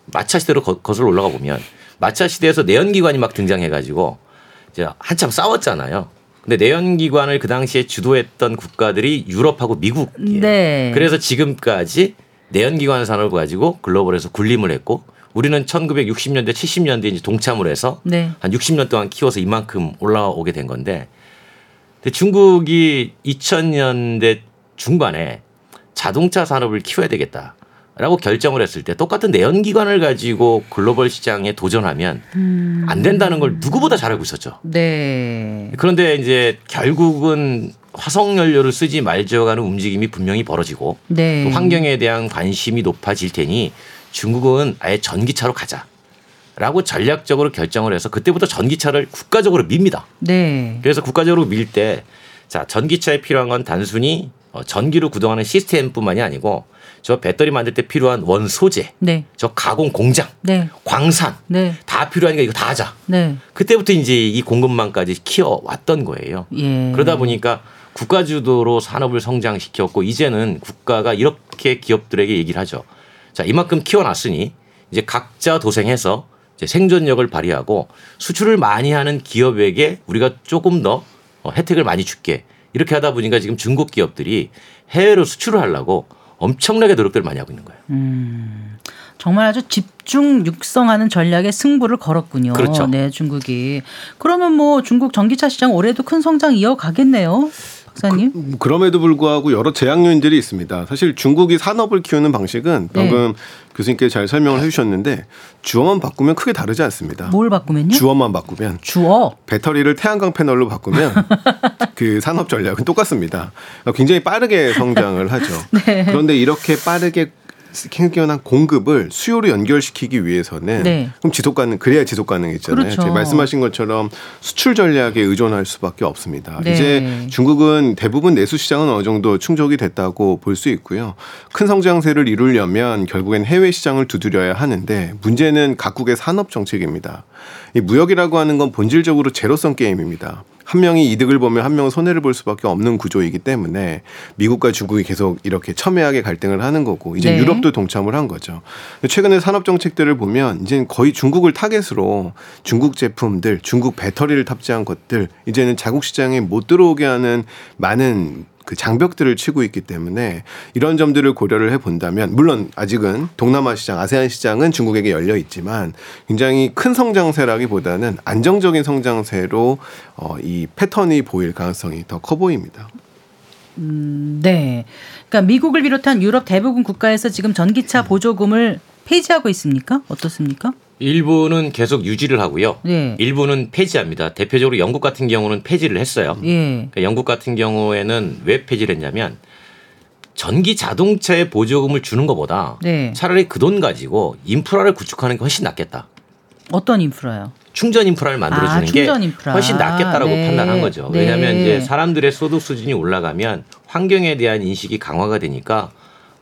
마차 시대로 거, 거슬러 올라가 보면 마차 시대에서 내연기관이 막 등장해가지고 이제 한참 싸웠잖아요. 근데 내연기관을 그 당시에 주도했던 국가들이 유럽하고 미국이에요. 네. 그래서 지금까지 내연기관 산업을 가지고 글로벌에서 군림을 했고 우리는 1960년대 70년대 이제 동참을 해서 네. 한 60년 동안 키워서 이만큼 올라오게 된 건데 근데 중국이 2000년대 중반에 자동차 산업을 키워야 되겠다. 라고 결정을 했을 때 똑같은 내연기관을 가지고 글로벌 시장에 도전하면 음. 안 된다는 걸 누구보다 잘 알고 있었죠. 네. 그런데 이제 결국은 화석 연료를 쓰지 말자가는 움직임이 분명히 벌어지고 네. 또 환경에 대한 관심이 높아질 테니 중국은 아예 전기차로 가자. 라고 전략적으로 결정을 해서 그때부터 전기차를 국가적으로 밉니다. 네. 그래서 국가적으로 밀 때 자, 전기차에 필요한 건 단순히 어, 전기로 구동하는 시스템뿐만이 아니고 저 배터리 만들 때 필요한 원 소재, 네. 저 가공 공장, 네. 광산 네. 다 필요하니까 이거 다 하자. 네. 그때부터 이제 이 공급망까지 키워 왔던 거예요. 예. 그러다 보니까 국가 주도로 산업을 성장시켰고 이제는 국가가 이렇게 기업들에게 얘기를 하죠. 자 이만큼 키워놨으니 이제 각자 도생해서 이제 생존력을 발휘하고 수출을 많이 하는 기업에게 우리가 조금 더 어, 혜택을 많이 줄게. 이렇게 하다 보니까 지금 중국 기업들이 해외로 수출을 하려고 엄청나게 노력들을 많이 하고 있는 거예요. 음, 정말 아주 집중 육성하는 전략에 승부를 걸었군요. 그렇죠. 네, 중국이. 그러면 뭐 중국 전기차 시장 올해도 큰 성장 이어가겠네요. 박사님. 그, 럼에도 불구하고 여러 제약 요인들이 있습니다. 사실 중국이 산업을 키우는 방식은 네. 방금 네. 교수님께 잘 설명을 해주셨는데 주어만 바꾸면 크게 다르지 않습니다. 뭘 바꾸면요? 주어만 바꾸면. 주어. 배터리를 태양광 패널로 바꾸면 그 산업 전략은 똑같습니다. 굉장히 빠르게 성장을 하죠. 네. 그런데 이렇게 빠르게 생겨난 공급을 수요로 연결시키기 위해서는 네. 그럼 지속 가능 그래야 지속 가능했잖아요. 그렇죠. 말씀하신 것처럼 수출 전략에 의존할 수밖에 없습니다. 네. 이제 중국은 대부분 내수 시장은 어느 정도 충족이 됐다고 볼 수 있고요. 큰 성장세를 이루려면 결국엔 해외 시장을 두드려야 하는데 문제는 각국의 산업 정책입니다. 이 무역이라고 하는 건 본질적으로 제로성 게임입니다. 한 명이 이득을 보면 한 명은 손해를 볼 수밖에 없는 구조이기 때문에 미국과 중국이 계속 이렇게 첨예하게 갈등을 하는 거고 이제 네. 유럽도 동참을 한 거죠. 최근에 산업 정책들을 보면 이제 거의 중국을 타겟으로 중국 제품들, 중국 배터리를 탑재한 것들 이제는 자국 시장에 못 들어오게 하는 많은 그 장벽들을 치고 있기 때문에 이런 점들을 고려를 해 본다면 물론 아직은 동남아 시장, 아세안 시장은 중국에게 열려 있지만 굉장히 큰 성장세라기보다는 안정적인 성장세로 어, 이 패턴이 보일 가능성이 더 커 보입니다. 음, 네. 그러니까 미국을 비롯한 유럽 대부분 국가에서 지금 전기차 보조금을 폐지하고 있습니까? 어떻습니까? 일부는 계속 유지를 하고요. 네. 일부는 폐지합니다. 대표적으로 영국 같은 경우는 폐지를 했어요. 예. 그러니까 영국 같은 경우에는 왜 폐지를 했냐면 전기 자동차에 보조금을 주는 것보다 네. 차라리 그 돈 가지고 인프라를 구축하는 게 훨씬 낫겠다. 어떤 인프라요? 충전 인프라를 만들어주는 아, 게 인프라. 훨씬 낫겠다라고 네. 판단한 거죠. 네. 왜냐하면 이제 사람들의 소득 수준이 올라가면 환경에 대한 인식이 강화가 되니까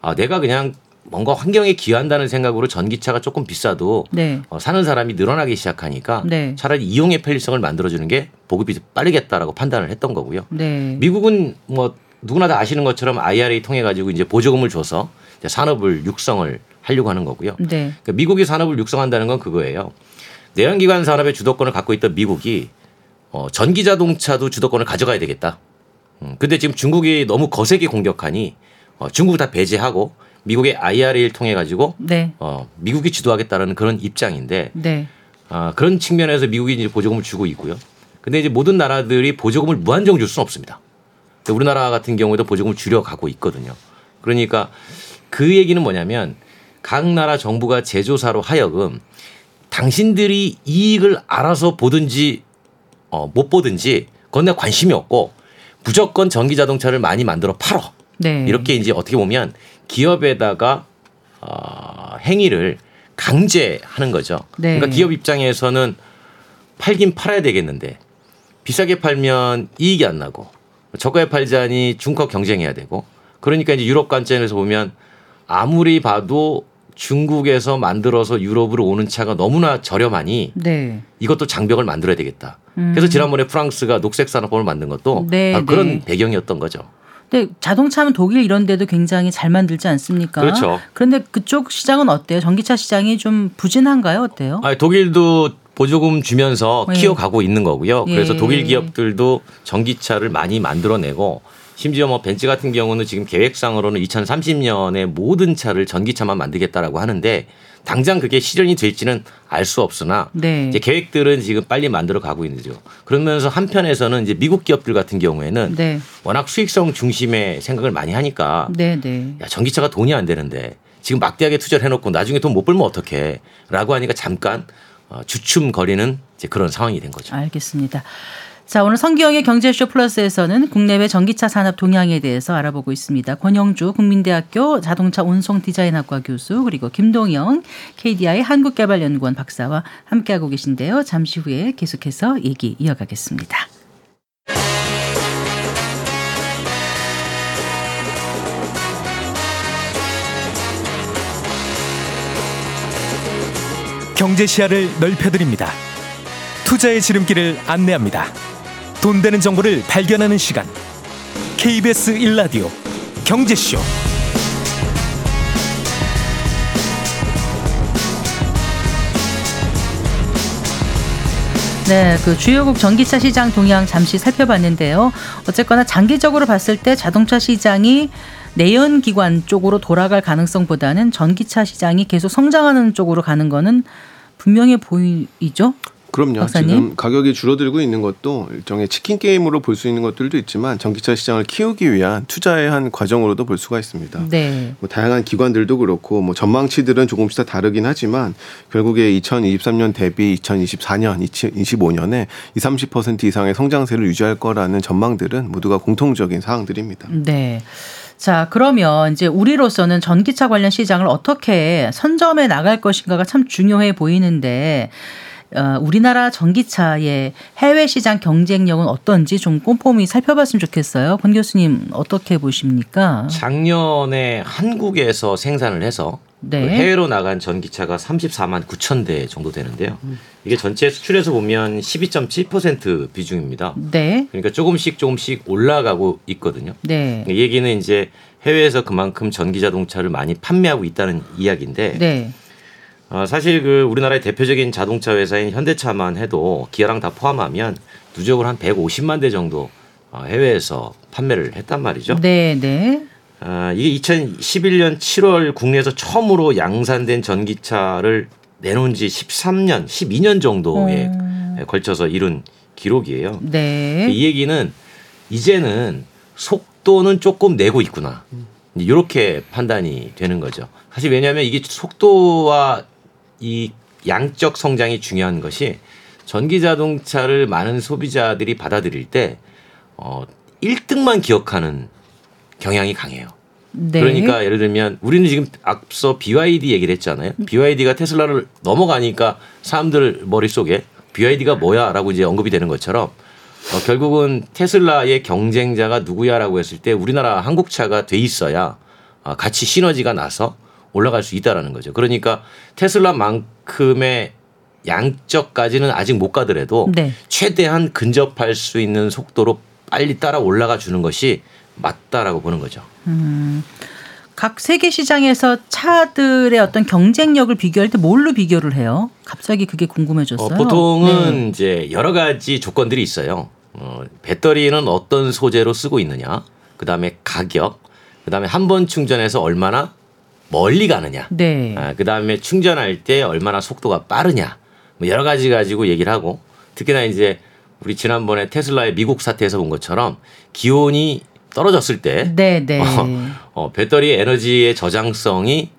아, 내가 그냥 뭔가 환경에 기여한다는 생각으로 전기차가 조금 비싸도 네. 어, 사는 사람이 늘어나기 시작하니까 네. 차라리 이용의 편리성을 만들어주는 게 보급이 빠르겠다라고 판단을 했던 거고요. 네. 미국은 뭐 누구나 다 아시는 것처럼 IRA 통해 가지고 이제 보조금을 줘서 이제 산업을 육성을 하려고 하는 거고요. 네. 그러니까 미국이 산업을 육성한다는 건 그거예요. 내연기관 산업의 주도권을 갖고 있던 미국이 어, 전기 자동차도 주도권을 가져가야 되겠다. 음, 근데 지금 중국이 너무 거세게 공격하니 어, 중국을 다 배제하고 미국의 IRA를 통해 가지고 네. 어, 미국이 주도하겠다라는 그런 입장인데 네. 아, 그런 측면에서 미국이 이제 보조금을 주고 있고요. 근데 이제 모든 나라들이 보조금을 무한정 줄 수는 없습니다. 우리나라 같은 경우에도 보조금을 줄여가고 있거든요. 그러니까 그 얘기는 뭐냐면 각 나라 정부가 제조사로 하여금 당신들이 이익을 알아서 보든지 어, 못 보든지 그건 내가 관심이 없고 무조건 전기 자동차를 많이 만들어 팔어. 네. 이렇게 이제 어떻게 보면 기업에다가 어, 행위를 강제하는 거죠. 네. 그러니까 기업 입장에서는 팔긴 팔아야 되겠는데 비싸게 팔면 이익이 안 나고 저가에 팔자니 중국 경쟁해야 되고 그러니까 이제 유럽 관점에서 보면 아무리 봐도 중국에서 만들어서 유럽으로 오는 차가 너무나 저렴하니 네. 이것도 장벽을 만들어야 되겠다. 음. 그래서 지난번에 프랑스가 녹색 산업법을 만든 것도 네, 그런 네. 배경이었던 거죠. 근데 자동차는 독일 이런 데도 굉장히 잘 만들지 않습니까? 그렇죠. 그런데 그쪽 시장은 어때요? 전기차 시장이 좀 부진한가요? 어때요? 아, 독일도 보조금 주면서 네. 키워가고 있는 거고요. 그래서 예. 독일 기업들도 전기차를 많이 만들어내고 심지어 뭐 벤츠 같은 경우는 지금 계획상으로는 2030년에 모든 차를 전기차만 만들겠다라고 하는데 당장 그게 실현이 될지는 알 수 없으나 네. 이제 계획들은 지금 빨리 만들어 가고 있는죠. 그러면서 한편에서는 이제 미국 기업들 같은 경우에는 네. 워낙 수익성 중심의 생각을 많이 하니까 네, 네. 야 전기차가 돈이 안 되는데 지금 막대하게 투자를 해놓고 나중에 돈 못 벌면 어떡해?라고 하니까 잠깐 어, 주춤거리는 이제 그런 상황이 된 거죠. 알겠습니다. 자, 오늘 성기영의 경제쇼 플러스에서는 국내외 전기차 산업 동향에 대해서 알아보고 있습니다. 권영주 국민대학교 자동차 운송 디자인학과 교수 그리고 김동영 KDI 한국개발연구원 박사와 함께하고 계신데요. 잠시 후에 계속해서 얘기 이어가겠습니다. 경제 시야를 넓혀드립니다. 투자의 지름길을 안내합니다. 돈 되는 정보를 발견하는 시간. KBS 1라디오 경제쇼. 네, 그 주요국 전기차 시장 동향 잠시 살펴봤는데요. 어쨌거나 장기적으로 봤을 때 자동차 시장이 내연 기관 쪽으로 돌아갈 가능성보다는 전기차 시장이 계속 성장하는 쪽으로 가는 거는 분명해 보이죠. 그럼요. 박사님? 지금 가격이 줄어들고 있는 것도 일종의 치킨 게임으로 볼 수 있는 것들도 있지만 전기차 시장을 키우기 위한 투자의 한 과정으로도 볼 수가 있습니다. 네. 뭐 다양한 기관들도 그렇고 뭐 전망치들은 조금씩 다 다르긴 하지만 결국에 2023년 대비 2024년, 2025년에 20, 30% 이상의 성장세를 유지할 거라는 전망들은 모두가 공통적인 사항들입니다. 네. 자, 그러면 이제 우리로서는 전기차 관련 시장을 어떻게 선점해 나갈 것인가가 참 중요해 보이는데 어, 우리나라 전기차의 해외 시장 경쟁력은 어떤지 좀 꼼꼼히 살펴봤으면 좋겠어요. 권 교수님 어떻게 보십니까? 작년에 한국에서 생산을 해서 네. 그 해외로 나간 전기차가 34만 9천 대 정도 되는데요. 이게 전체 수출에서 보면 12.7% 비중입니다. 네. 그러니까 조금씩 조금씩 올라가고 있거든요. 네. 이 얘기는 이제 해외에서 그만큼 전기 자동차를 많이 판매하고 있다는 이야기인데 네. 어, 사실 그 우리나라의 대표적인 자동차 회사인 현대차만 해도 기아랑 다 포함하면 누적으로 한 150만 대 정도 어, 해외에서 판매를 했단 말이죠. 네, 네. 아, 이게 2011년 7월 국내에서 처음으로 양산된 전기차를 내놓은 지 13년, 12년 정도에 음. 걸쳐서 이룬 기록이에요. 네. 이 얘기는 이제는 속도는 조금 내고 있구나. 이렇게 판단이 되는 거죠. 사실 왜냐하면 이게 속도와 이 양적 성장이 중요한 것이 전기 자동차를 많은 소비자들이 받아들일 때 어, 1등만 기억하는 경향이 강해요. 네. 그러니까 예를 들면 우리는 지금 앞서 BYD 얘기를 했잖아요. BYD가 테슬라를 넘어가니까 사람들 머릿속에 BYD가 뭐야라고 이제 언급이 되는 것처럼 어, 결국은 테슬라의 경쟁자가 누구야라고 했을 때 우리나라 한국차가 돼 있어야 어, 같이 시너지가 나서 올라갈 수 있다라는 거죠. 그러니까 테슬라만큼의 양적까지는 아직 못 가더라도 네. 최대한 근접할 수 있는 속도로 빨리 따라 올라가 주는 것이 맞다라고 보는 거죠. 음, 각 세계 시장에서 차들의 어떤 경쟁력을 비교할 때 뭘로 비교를 해요? 갑자기 그게 궁금해졌어요. 어, 보통은 네. 이제 여러 가지 조건들이 있어요. 어, 배터리는 어떤 소재로 쓰고 있느냐, 그 다음에 가격, 그 다음에 한 번 충전해서 얼마나 멀리 가느냐, 네. 아, 그 다음에 충전할 때 얼마나 속도가 빠르냐, 뭐 여러 가지 가지고 얘기를 하고 특히나 이제 우리 지난번에 테슬라의 미국 사태에서 본 것처럼 기온이 떨어졌을 때 네, 네. 어, 어, 배터리 에너지의 저장성이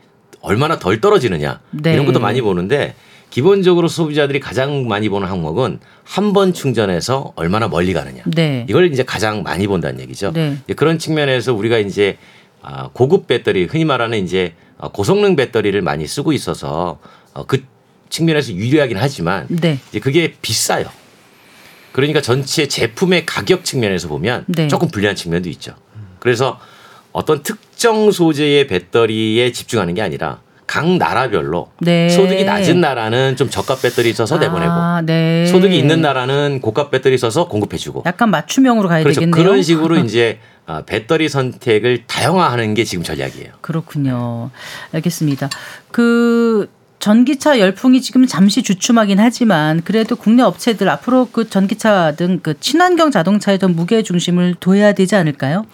얼마나 덜 떨어지느냐 네. 이런 것도 많이 보는데 기본적으로 소비자들이 가장 많이 보는 항목은 한 번 충전해서 얼마나 멀리 가느냐 네. 이걸 이제 가장 많이 본다는 얘기죠. 네. 그런 측면에서 우리가 이제 아, 고급 배터리 흔히 말하는 이제 어, 고성능 배터리를 많이 쓰고 있어서 어, 그 측면에서 유리하긴 하지만 네. 이제 그게 비싸요. 그러니까 전체 제품의 가격 측면에서 보면 네. 조금 불리한 측면도 있죠. 그래서 어떤 특정 소재의 배터리에 집중하는 게 아니라 각 나라별로 네. 소득이 낮은 나라는 좀 저가 배터리 써서 내보내고 아, 네. 소득이 있는 나라는 고가 배터리 써서 공급해주고 약간 맞춤형으로 가야 그렇죠. 되겠네요. 그런 식으로 이제 아, 배터리 선택을 다양화하는 게 지금 전략이에요. 그렇군요. 알겠습니다. 그 전기차 열풍이 지금 잠시 주춤하긴 하지만 그래도 국내 업체들 앞으로 그 전기차 등 그 친환경 자동차에 좀 무게 중심을 둬야 되지 않을까요?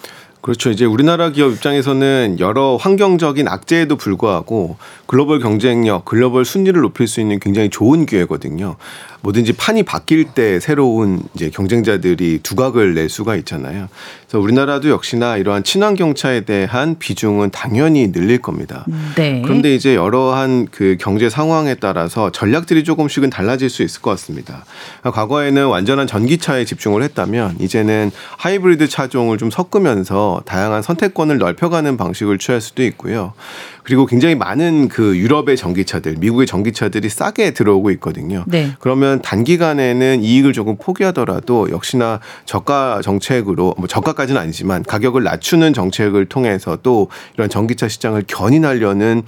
그렇죠. 이제 우리나라 기업 입장에서는 여러 환경적인 악재에도 불구하고 글로벌 경쟁력, 글로벌 순위를 높일 수 있는 굉장히 좋은 기회거든요. 뭐든지 판이 바뀔 때 새로운 이제 경쟁자들이 두각을 낼 수가 있잖아요. 그래서 우리나라도 역시나 이러한 친환경차에 대한 비중은 당연히 늘릴 겁니다. 네. 그런데 이제 여러한 그 경제 상황에 따라서 전략들이 조금씩은 달라질 수 있을 것 같습니다. 과거에는 완전한 전기차에 집중을 했다면 이제는 하이브리드 차종을 좀 섞으면서 다양한 선택권을 넓혀가는 방식을 취할 수도 있고요. 그리고 굉장히 많은 그 유럽의 전기차들, 미국의 전기차들이 싸게 들어오고 있거든요. 네. 그러면 단기간에는 이익을 조금 포기하더라도 역시나 저가 정책으로 뭐 저가까지는 아니지만 가격을 낮추는 정책을 통해서 또 이런 전기차 시장을 견인하려는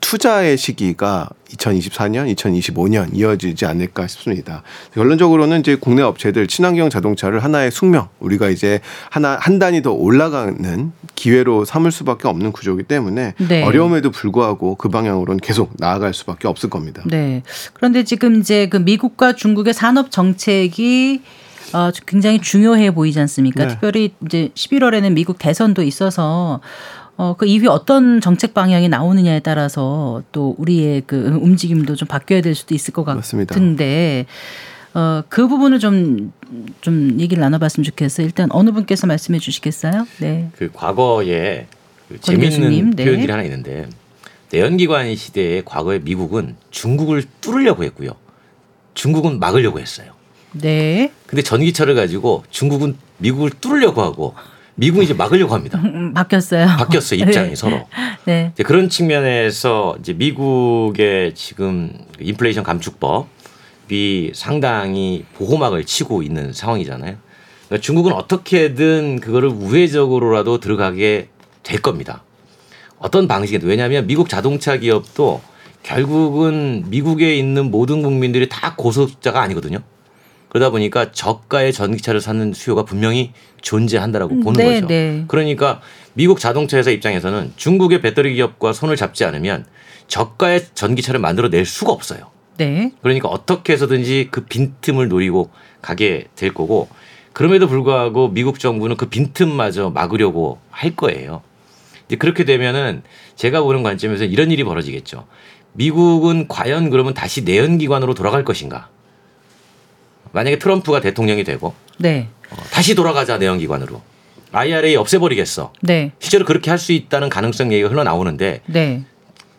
투자의 시기가 2024년, 2025년 이어지지 않을까 싶습니다. 결론적으로는 이제 국내 업체들 친환경 자동차를 하나의 숙명, 우리가 이제 하나 한 단위 더 올라가는 기회로 삼을 수밖에 없는 구조이기 때문에 네. 어려움 에도 불구하고 그 방향으로는 계속 나아갈 수밖에 없을 겁니다. 네. 그런데 지금 이제 그 미국과 중국의 산업 정책이 어, 굉장히 중요해 보이지 않습니까? 네. 특별히 이제 11월에는 미국 대선도 있어서 어, 그 이후에 어떤 정책 방향이 나오느냐에 따라서 또 우리의 그 움직임도 좀 바뀌어야 될 수도 있을 것 맞습니다. 같은데 어, 그 부분을 좀, 좀 얘기를 나눠봤으면 좋겠어요. 일단 어느 분께서 말씀해 주시겠어요? 네. 그 과거에 그 재미있는 네. 표현들이 하나 있는데 내연기관 시대에 과거에 미국은 중국을 뚫으려고 했고요. 중국은 막으려고 했어요. 네. 근데 전기차를 가지고 중국은 미국을 뚫으려고 하고 미국이 이제 막으려고 합니다. 음, 음, 바뀌었어요. 바뀌었어요 입장이 네. 서로. 네. 그런 측면에서 이제 미국의 지금 인플레이션 감축법이 상당히 보호막을 치고 있는 상황이잖아요. 그러니까 중국은 어떻게든 그거를 우회적으로라도 들어가게 될 겁니다. 어떤 방식이든 왜냐하면 미국 자동차 기업도 결국은 미국에 있는 모든 국민들이 다 고소자가 아니거든요. 그러다 보니까 저가의 전기차를 사는 수요가 분명히 존재한다라고 보는 네, 거죠. 네. 그러니까 미국 자동차 회사 입장에서는 중국의 배터리 기업과 손을 잡지 않으면 저가의 전기차를 만들어낼 수가 없어요. 네. 그러니까 어떻게 해서든지 그 빈틈을 노리고 가게 될 거고 그럼에도 불구하고 미국 정부는 그 빈틈마저 막으려고 할 거예요. 이제 그렇게 되면은 제가 보는 관점에서 이런 일이 벌어지겠죠. 미국은 과연 그러면 다시 내연기관으로 돌아갈 것인가? 만약에 트럼프가 대통령이 되고 네. 어, 다시 돌아가자 내연기관으로 IRA 없애버리겠어. 네. 실제로 그렇게 할 수 있다는 가능성 얘기가 흘러나오는데 네.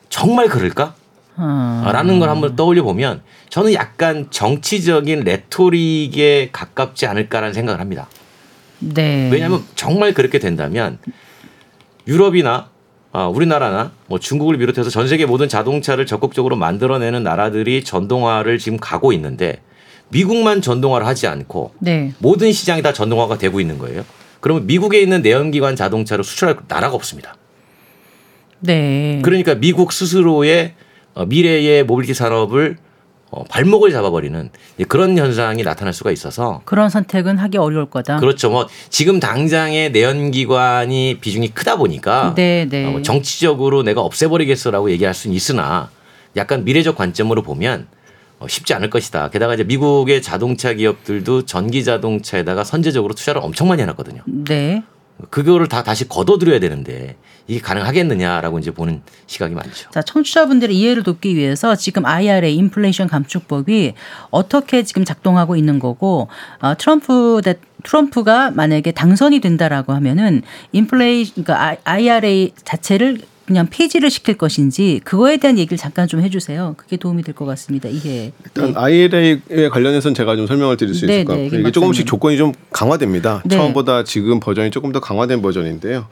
정말 그럴까? 아. 라는 걸 한번 떠올려 보면 저는 약간 정치적인 레토릭에 가깝지 않을까라는 생각을 합니다. 네. 왜냐하면 정말 그렇게 된다면 유럽이나 어, 우리나라나 뭐 중국을 비롯해서 전 세계 모든 자동차를 적극적으로 만들어내는 나라들이 전동화를 지금 가고 있는데 미국만 전동화를 하지 않고 네. 모든 시장이 다 전동화가 되고 있는 거예요. 그러면 미국에 있는 내연기관 자동차를 수출할 나라가 없습니다. 네. 그러니까 미국 스스로의 어, 미래의 모빌티 산업을 어, 발목을 잡아버리는 그런 현상이 나타날 수가 있어서 그런 선택은 하기 어려울 거다. 그렇죠. 뭐 지금 당장의 내연기관이 비중이 크다 보니까 네, 네. 어, 뭐 정치적으로 내가 없애버리겠어라고 얘기할 수는 있으나 약간 미래적 관점으로 보면 어, 쉽지 않을 것이다. 게다가 이제 미국의 자동차 기업들도 전기 자동차에다가 선제적으로 투자를 엄청 많이 해놨거든요. 네. 그거를 다 다시 걷어들여야 되는데 이게 가능하겠느냐라고 이제 보는 시각이 많죠. 자, 청취자분들의 이해를 돕기 위해서 지금 IRA 인플레이션 감축법이 어떻게 지금 작동하고 있는 거고 어, 트럼프 대 트럼프가 만약에 당선이 된다라고 하면은 인플레이 그러니까 IRA 자체를 그냥 폐지를 시킬 것인지 그거에 대한 얘기를 잠깐 좀 해주세요. 그게 도움이 될 것 같습니다. 이게 일단 네. IRA에 관련해서는 제가 좀 설명을 드릴 수 네, 있을 것 네, 같고요. 이게 조금씩 조건이 좀 강화됩니다. 네. 처음보다 지금 버전이 조금 더 강화된 버전인데요.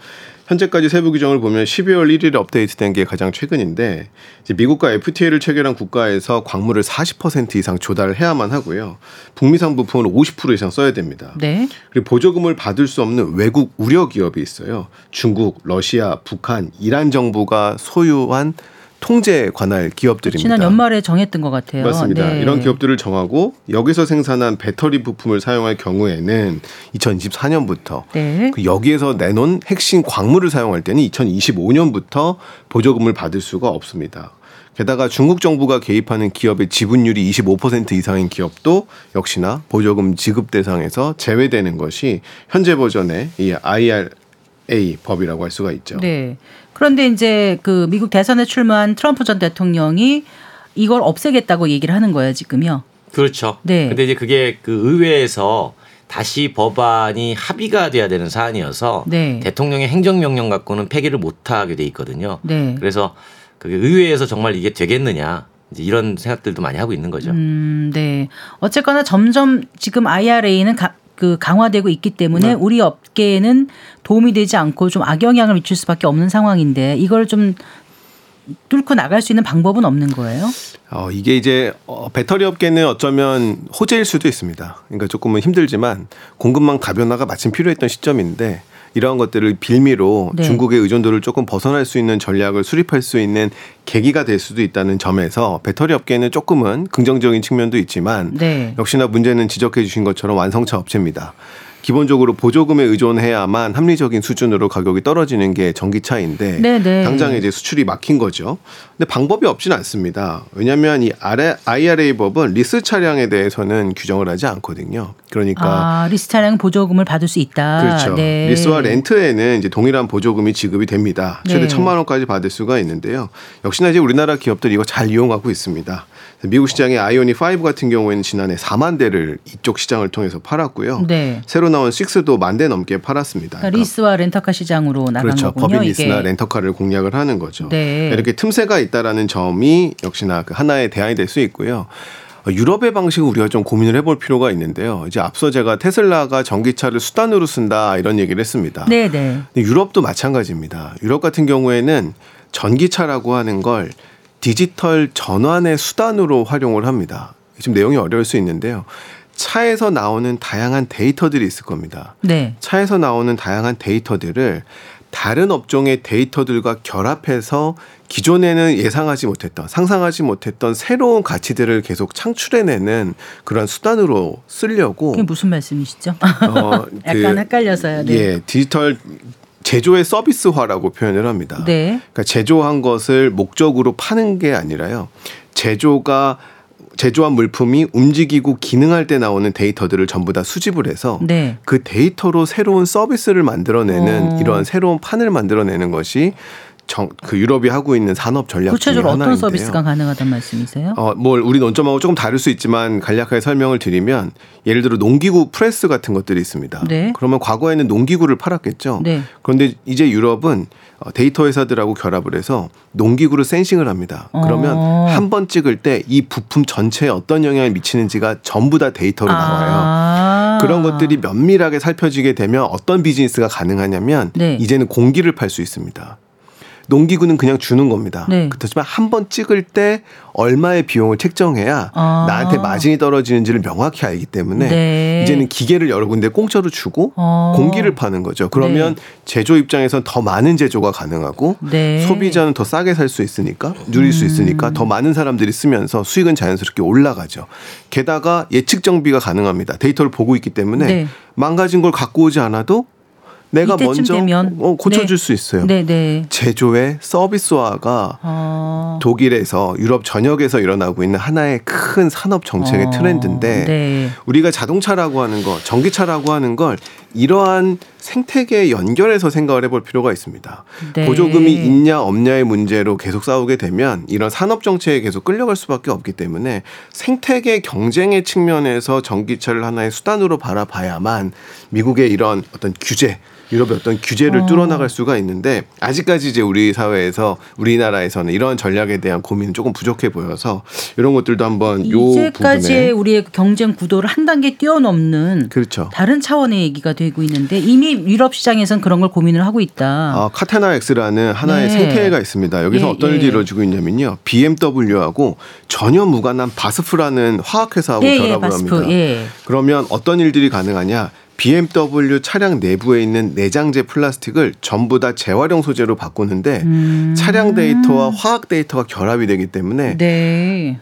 현재까지 세부 규정을 보면 12월 1일에 업데이트된 게 가장 최근인데 미국과 FTA를 체결한 국가에서 광물을 40% 이상 조달을 해야만 하고요. 북미산 부품을 50% 이상 써야 됩니다. 네. 그리고 보조금을 받을 수 없는 외국 우려 기업이 있어요. 중국, 러시아, 북한, 이란 정부가 소유한 통제 관할 기업들입니다. 지난 연말에 정했던 것 같아요. 맞습니다. 네. 이런 기업들을 정하고 여기서 생산한 배터리 부품을 사용할 경우에는 2024년부터 네. 그 여기에서 내놓은 핵심 광물을 사용할 때는 2025년부터 보조금을 받을 수가 없습니다. 게다가 중국 정부가 개입하는 기업의 지분율이 25% 이상인 기업도 역시나 보조금 지급 대상에서 제외되는 것이 현재 버전의 이 IRA 법이라고 할 수가 있죠. 네. 그런데 이제 그 미국 대선에 출마한 트럼프 전 대통령이 이걸 없애겠다고 얘기를 하는 거예요, 지금요. 그렇죠. 네. 근데 이제 그게 그 의회에서 다시 법안이 합의가 돼야 되는 사안이어서 네. 대통령의 행정명령 갖고는 폐기를 못하게 돼 있거든요. 네. 그래서 그 의회에서 정말 이게 되겠느냐 이제 이런 생각들도 많이 하고 있는 거죠. 음, 네. 어쨌거나 점점 지금 IRA는 가, 그 강화되고 있기 때문에 네. 우리 업계에는 도움이 되지 않고 좀 악영향을 미칠 수밖에 없는 상황인데 이걸 좀 뚫고 나갈 수 있는 방법은 없는 거예요? 어, 이게 이제 어, 배터리 업계는 어쩌면 호재일 수도 있습니다. 그러니까 조금은 힘들지만 공급망 다변화가 마침 필요했던 시점인데 이러한 것들을 빌미로 네. 중국의 의존도를 조금 벗어날 수 있는 전략을 수립할 수 있는 계기가 될 수도 있다는 점에서 배터리 업계는 조금은 긍정적인 측면도 있지만 네. 역시나 문제는 지적해 주신 것처럼 완성차 업체입니다. 기본적으로 보조금에 의존해야만 합리적인 수준으로 가격이 떨어지는 게 전기차인데 네네. 네. 당장 이제 수출이 막힌 거죠. 근데 방법이 없지는 않습니다. 왜냐하면 이 IRA 법은 리스 차량에 대해서는 규정을 하지 않거든요. 그러니까 아, 리스 차량 보조금을 받을 수 있다. 그렇죠. 네. 리스와 렌트에는 이제 동일한 보조금이 지급이 됩니다. 최대 네. 천만 원까지 받을 수가 있는데요. 역시나 이제 우리나라 기업들이 이거 잘 이용하고 있습니다. 미국 시장의 아이오닉 5 같은 경우에는 지난해 4만 대를 이쪽 시장을 통해서 팔았고요. 네. 새로 나온 6도 만 대 넘게 팔았습니다. 그러니까 리스와 렌터카 시장으로 나간 그렇죠. 거군요. 법인 리스나 이게. 렌터카를 공략을 하는 거죠. 네. 이렇게 틈새가 있다라는 점이 역시나 그 하나의 대안이 될 수 있고요. 유럽의 방식을 우리가 좀 고민을 해볼 필요가 있는데요. 이제 앞서 제가 테슬라가 전기차를 수단으로 쓴다 이런 얘기를 했습니다. 네, 네. 유럽도 마찬가지입니다. 유럽 같은 경우에는 전기차라고 하는 걸 디지털 전환의 수단으로 활용을 합니다. 지금 내용이 어려울 수 있는데요. 차에서 나오는 다양한 데이터들이 있을 겁니다. 네. 차에서 나오는 다양한 데이터들을 다른 업종의 데이터들과 결합해서 기존에는 예상하지 못했던 상상하지 못했던 새로운 가치들을 계속 창출해내는 그런 수단으로 쓰려고 그게 무슨 말씀이시죠? 어, 약간 그, 헷갈려서요. 네. 예, 디지털 제조의 서비스화라고 표현을 합니다. 네. 그러니까 제조한 것을 목적으로 파는 게 아니라요. 제조가 제조한 물품이 움직이고 기능할 때 나오는 데이터들을 전부 다 수집을 해서 네. 그 데이터로 새로운 서비스를 만들어내는 어. 이런 새로운 판을 만들어내는 것이 정, 그 유럽이 하고 있는 산업 전략 구체적으로 어떤 서비스가 가능하단 말씀이세요? 어, 뭘 우리 논점하고 조금 다를 수 있지만 간략하게 설명을 드리면 예를 들어 농기구 프레스 같은 것들이 있습니다. 네. 그러면 과거에는 농기구를 팔았겠죠. 네. 그런데 이제 유럽은 어, 데이터 회사들하고 결합을 해서 농기구를 sensing을 합니다. 그러면 어. 한번 찍을 때 이 부품 전체에 어떤 영향을 미치는지가 전부 다 데이터로 아. 나와요. 그런 것들이 면밀하게 살펴지게 되면 어떤 비즈니스가 가능하냐면 네. 이제는 공기를 팔 수 있습니다. 농기구는 그냥 주는 겁니다. 네. 그렇지만 한 번 찍을 때 얼마의 비용을 책정해야 아. 나한테 마진이 떨어지는지를 명확히 알기 때문에 네. 이제는 기계를 여러 군데 공짜로 주고 아. 공기를 파는 거죠. 그러면 네. 제조 입장에선 더 많은 제조가 가능하고 네. 소비자는 더 싸게 살 수 있으니까 누릴 수 있으니까 음. 더 많은 사람들이 쓰면서 수익은 자연스럽게 올라가죠. 게다가 예측 정비가 가능합니다. 데이터를 보고 있기 때문에 네. 망가진 걸 갖고 오지 않아도 내가 먼저 되면. 어, 고쳐줄 네. 수 있어요. 네, 네. 제조의 서비스화가 어. 독일에서 유럽 전역에서 일어나고 있는 하나의 큰 산업 정책의 어. 트렌드인데 네. 우리가 자동차라고 하는 거, 전기차라고 하는 걸 이러한 생태계에 연결해서 생각을 해볼 필요가 있습니다. 네. 보조금이 있냐 없냐의 문제로 계속 싸우게 되면 이런 산업 정책에 계속 끌려갈 수밖에 없기 때문에 생태계 경쟁의 측면에서 전기차를 하나의 수단으로 바라봐야만 미국의 이런 어떤 규제 유럽의 어떤 규제를 어. 뚫어나갈 수가 있는데 아직까지 이제 우리 사회에서 우리나라에서는 이런 전략에 대한 고민은 조금 부족해 보여서 이런 것들도 한번 이제까지의 우리의 경쟁 구도를 한 단계 뛰어넘는 그렇죠. 다른 차원의 얘기가 되고 있는데 이미 유럽 시장에서는 그런 걸 고민을 하고 있다. 아, 카테나 X라는 하나의 네. 생태계가 있습니다. 여기서 예, 어떤 일이 예. 이루어지고 있냐면요. BMW하고 전혀 무관한 바스프라는 화학회사하고 예, 예 결합을 바스프, 합니다. 예. 그러면 어떤 일들이 가능하냐? BMW 차량 내부에 있는 내장재 플라스틱을 전부 다 재활용 소재로 바꾸는데 음. 차량 데이터와 화학 데이터가 결합이 되기 때문에 네.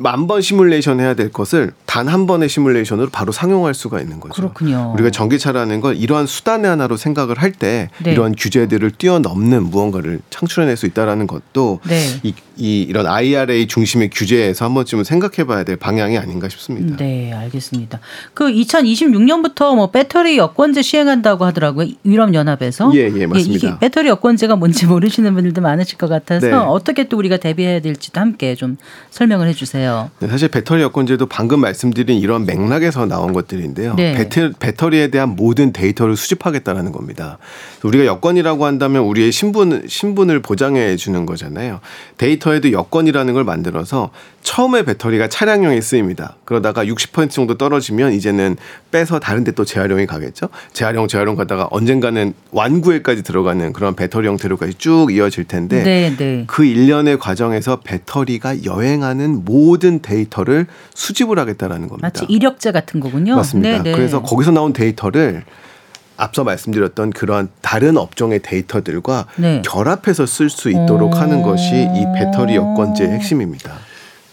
만 번 시뮬레이션 해야 될 것을 단 한 번의 시뮬레이션으로 바로 상용할 수가 있는 거죠. 그렇군요. 우리가 전기차라는 걸 이러한 수단의 하나로 생각을 할때 네. 이러한 규제들을 뛰어넘는 무언가를 창출해낼 수 있다라는 것도 네. 이, 이 이런 IRA 중심의 규제에서 한 번쯤은 생각해봐야 될 방향이 아닌가 싶습니다. 네, 알겠습니다. 그 2026년부터 뭐 배터리 여권제 시행한다고 하더라고요. 유럽 연합에서. 예, 예, 맞습니다. 예, 배터리 여권제가 뭔지 모르시는 분들도 많으실 것 같아서 네. 어떻게 또 우리가 대비해야 될지도 함께 좀 설명을 해주세요. 네, 사실 배터리 여권제도 방금 말씀드린 이런 맥락에서 나온 것들인데요. 네. 배터, 배터리에 대한 모든 데이터를 수집하겠다라는 겁니다. 우리가 여권이라고 한다면 우리의 신분 신분을 보장해 주는 거잖아요. 데이터에도 여권이라는 걸 만들어서 처음에 배터리가 차량용에 쓰입니다. 그러다가 60% 정도 떨어지면 이제는 빼서 다른 데 또 재활용이 가겠죠. 재활용 재활용 가다가 언젠가는 완구에까지 들어가는 그런 배터리 형태로까지 쭉 이어질 텐데 네, 네. 그 일련의 과정에서 배터리가 여행하는 모든 데이터를 수집을 하겠다라는 겁니다. 마치 이력서 같은 거군요. 맞습니다. 네, 네. 그래서 거기서 나온 데이터를 앞서 말씀드렸던 그런 다른 업종의 데이터들과 네. 결합해서 쓸 수 있도록 하는 것이 이 배터리 여권제의 핵심입니다.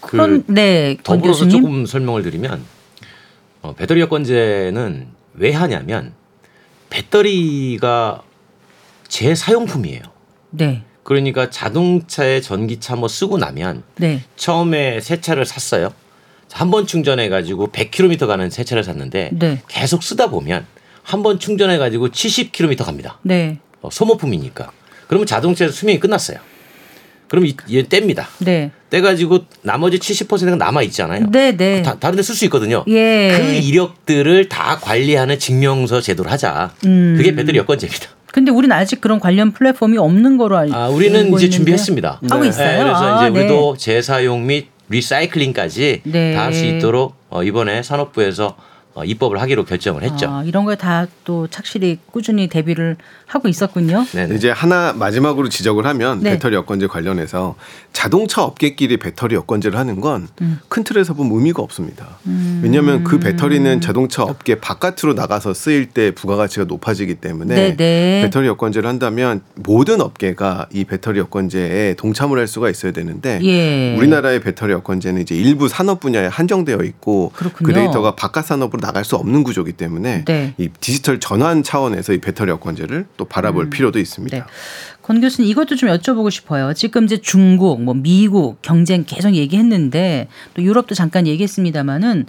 그 그럼, 네, 더불어서 교수님? 조금 설명을 드리면 어, 배터리 여권제는 왜 하냐면 배터리가 제 사용품이에요. 네. 그러니까 자동차에 전기차 뭐 쓰고 나면 네. 처음에 새 차를 샀어요. 한 번 충전해 가지고 100km 가는 새 차를 샀는데 네. 계속 쓰다 보면 한 번 충전해 가지고 70km 갑니다. 네. 어, 소모품이니까. 그러면 자동차 수명이 끝났어요. 그럼 얘 뗍니다. 네. 떼가지고 나머지 70%가 남아 있잖아요. 네, 네. 다, 다른 데 쓸 수 있거든요. 예. 그 이력들을 다 관리하는 증명서 제도를 하자. 음. 그게 배터리 여권제입니다. 근데 우리는 아직 그런 관련 플랫폼이 없는 거로 알고 아, 우리는 이제 있는데. 준비했습니다. 하고 네. 있어요. 네, 그래서 아, 이제 우리도 네. 재사용 및 리사이클링까지 네. 다할 수 있도록 어, 이번에 산업부에서 어, 입법을 하기로 결정을 했죠. 아, 이런 거에 다 또 착실히 꾸준히 대비를 하고 있었군요. 네네. 이제 하나 마지막으로 지적을 하면 네. 배터리 여권제 관련해서 자동차 업계끼리 배터리 여권제를 하는 건큰 음. 틀에서 보면 의미가 없습니다. 음. 왜냐하면 그 배터리는 자동차 업계 바깥으로 나가서 쓰일 때 부가가치가 높아지기 때문에 네네. 네. 배터리 여권제를 한다면 모든 업계가 이 배터리 여권제에 동참을 할 수가 있어야 되는데 예. 우리나라의 배터리 여권제는 이제 일부 산업 분야에 한정되어 있고 그렇군요. 그 데이터가 바깥 산업으로 나갈 수 없는 구조기 때문에 네. 이 디지털 전환 차원에서 이 배터리 여권제를 또 바라볼 음. 필요도 있습니다. 네. 권 교수님 이것도 좀 여쭤보고 싶어요. 지금 이제 중국, 뭐 미국 경쟁 계속 얘기했는데 또 유럽도 잠깐 얘기했습니다마는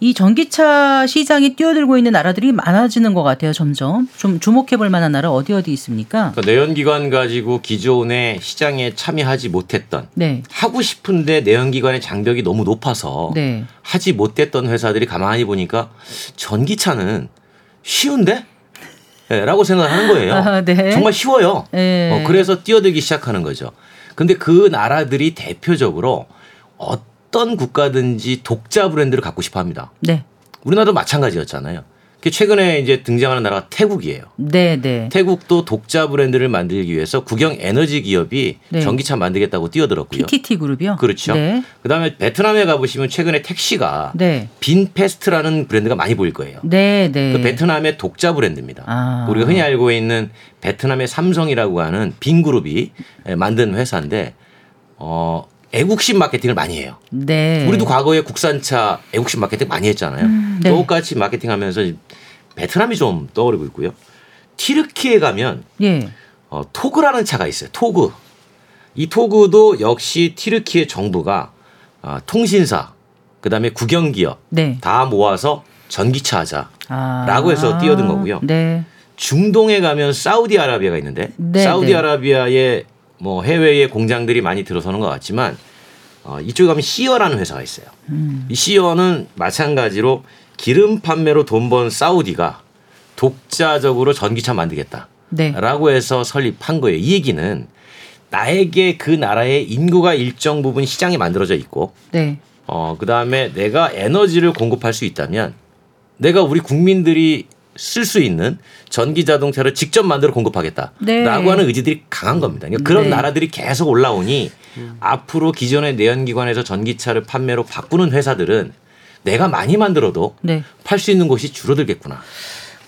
이 전기차 시장이 뛰어들고 있는 나라들이 많아지는 것 같아요. 점점 좀 주목해볼 만한 나라 어디 어디 있습니까? 그러니까 내연기관 가지고 기존에 시장에 참여하지 못했던 네. 하고 싶은데 내연기관의 장벽이 너무 높아서 네. 하지 못했던 회사들이 가만히 보니까 전기차는 쉬운데? 네, 라고 생각하는 거예요. 아, 네. 정말 쉬워요. 네. 어, 그래서 뛰어들기 시작하는 거죠. 근데 그 나라들이 대표적으로 어떤 국가든지 독자 브랜드를 갖고 싶어 합니다. 네. 우리나라도 마찬가지였잖아요. 최근에 이제 등장하는 나라가 태국이에요. 네, 네. 태국도 독자 브랜드를 만들기 위해서 국영 에너지 기업이 네. 전기차 만들겠다고 뛰어들었고요. PTT 그룹이요? 그렇죠. 네. 그다음에 베트남에 가보시면 최근에 택시가 네. 빈페스트라는 브랜드가 많이 보일 거예요. 네, 네. 그 베트남의 독자 브랜드입니다. 아. 우리가 흔히 알고 있는 베트남의 삼성이라고 하는 빈 그룹이 만든 회사인데 어 애국심 마케팅을 많이 해요. 네. 우리도 과거에 국산차 애국심 마케팅 많이 했잖아요. 음, 네. 똑같이 마케팅하면서 베트남이 좀 떠오르고 있고요. 티르키에 가면 예. 어, 토그라는 차가 있어요. 토그. 이 토그도 역시 티르키의 정부가 어, 통신사, 그다음에 국영기업 네. 다 모아서 전기차 하자라고 해서 뛰어든 거고요. 네. 중동에 가면 사우디아라비아가 있는데 네, 사우디아라비아의 뭐 해외에 공장들이 많이 들어서는 것 같지만 어, 이쪽에 가면 시어라는 회사가 있어요. 음. 이 시어는 마찬가지로 기름 판매로 돈 번 사우디가 독자적으로 전기차 만들겠다. 네. 라고 해서 설립한 거예요. 이 얘기는 나에게 그 나라의 인구가 일정 부분 시장에 만들어져 있고, 네. 어, 그 다음에 내가 에너지를 공급할 수 있다면 내가 우리 국민들이 쓸 수 있는 전기 자동차를 직접 만들어 공급하겠다라고 네. 하는 의지들이 강한 겁니다. 그러니까 그런 네. 나라들이 계속 올라오니 음. 앞으로 기존의 내연기관에서 전기차를 판매로 바꾸는 회사들은 내가 많이 만들어도 네. 팔수 있는 곳이 줄어들겠구나.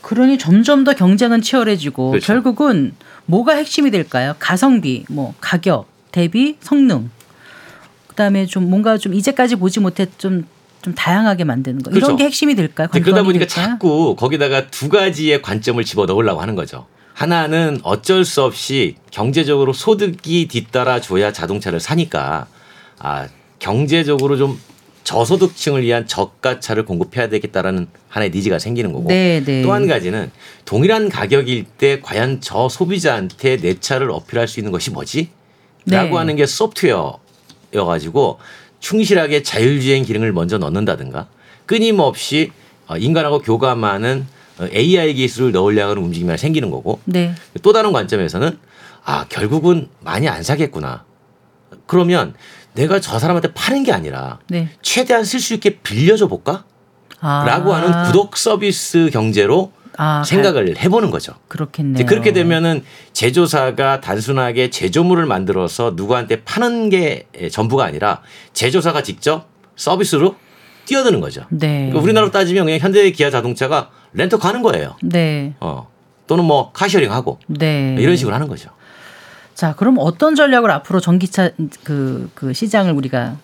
그러니 점점 더 경쟁은 치열해지고 그렇죠. 결국은 뭐가 핵심이 될까요? 가성비, 뭐 가격, 대비, 성능. 그다음에 좀 뭔가 좀 이제까지 보지 못했던 좀 다양하게 만드는 거 그렇죠. 이런 게 핵심이 될까요? 그러다 보니까 될까요? 자꾸 거기다가 두 가지의 관점을 집어 넣으려고 하는 거죠. 하나는 어쩔 수 없이 경제적으로 소득이 뒤따라 줘야 자동차를 사니까 아 경제적으로 좀 저소득층을 위한 저가차를 공급해야 되겠다라는 하나의 니즈가 생기는 거고 네, 네. 또한 가지는 동일한 가격일 때 과연 저 소비자한테 내 차를 어필할 수 있는 것이 뭐지? 라고 네. 하는 게 소프트웨어여가지고 충실하게 자율주행 기능을 먼저 넣는다든가 끊임없이 어, 인간하고 교감하는 AI 기술을 넣으려고 하는 움직임이 생기는 거고 네. 또 다른 관점에서는 아 결국은 많이 안 사겠구나. 그러면 내가 저 사람한테 파는 게 아니라 네. 최대한 쓸 수 있게 빌려줘 볼까? 아. 라고 하는 구독 서비스 경제로 아, 생각을 해보는 거죠. 그렇겠네요. 그렇게 되면은 제조사가 단순하게 제조물을 만들어서 누구한테 파는 게 전부가 아니라 제조사가 직접 서비스로 뛰어드는 거죠. 네. 그러니까 우리나라로 따지면 그냥 현대 기아 자동차가 렌터 가는 거예요. 네. 어. 또는 뭐 카셔링 하고 네. 이런 식으로 하는 거죠. 자, 그럼 어떤 전략을 앞으로 전기차 그, 그 시장을 우리가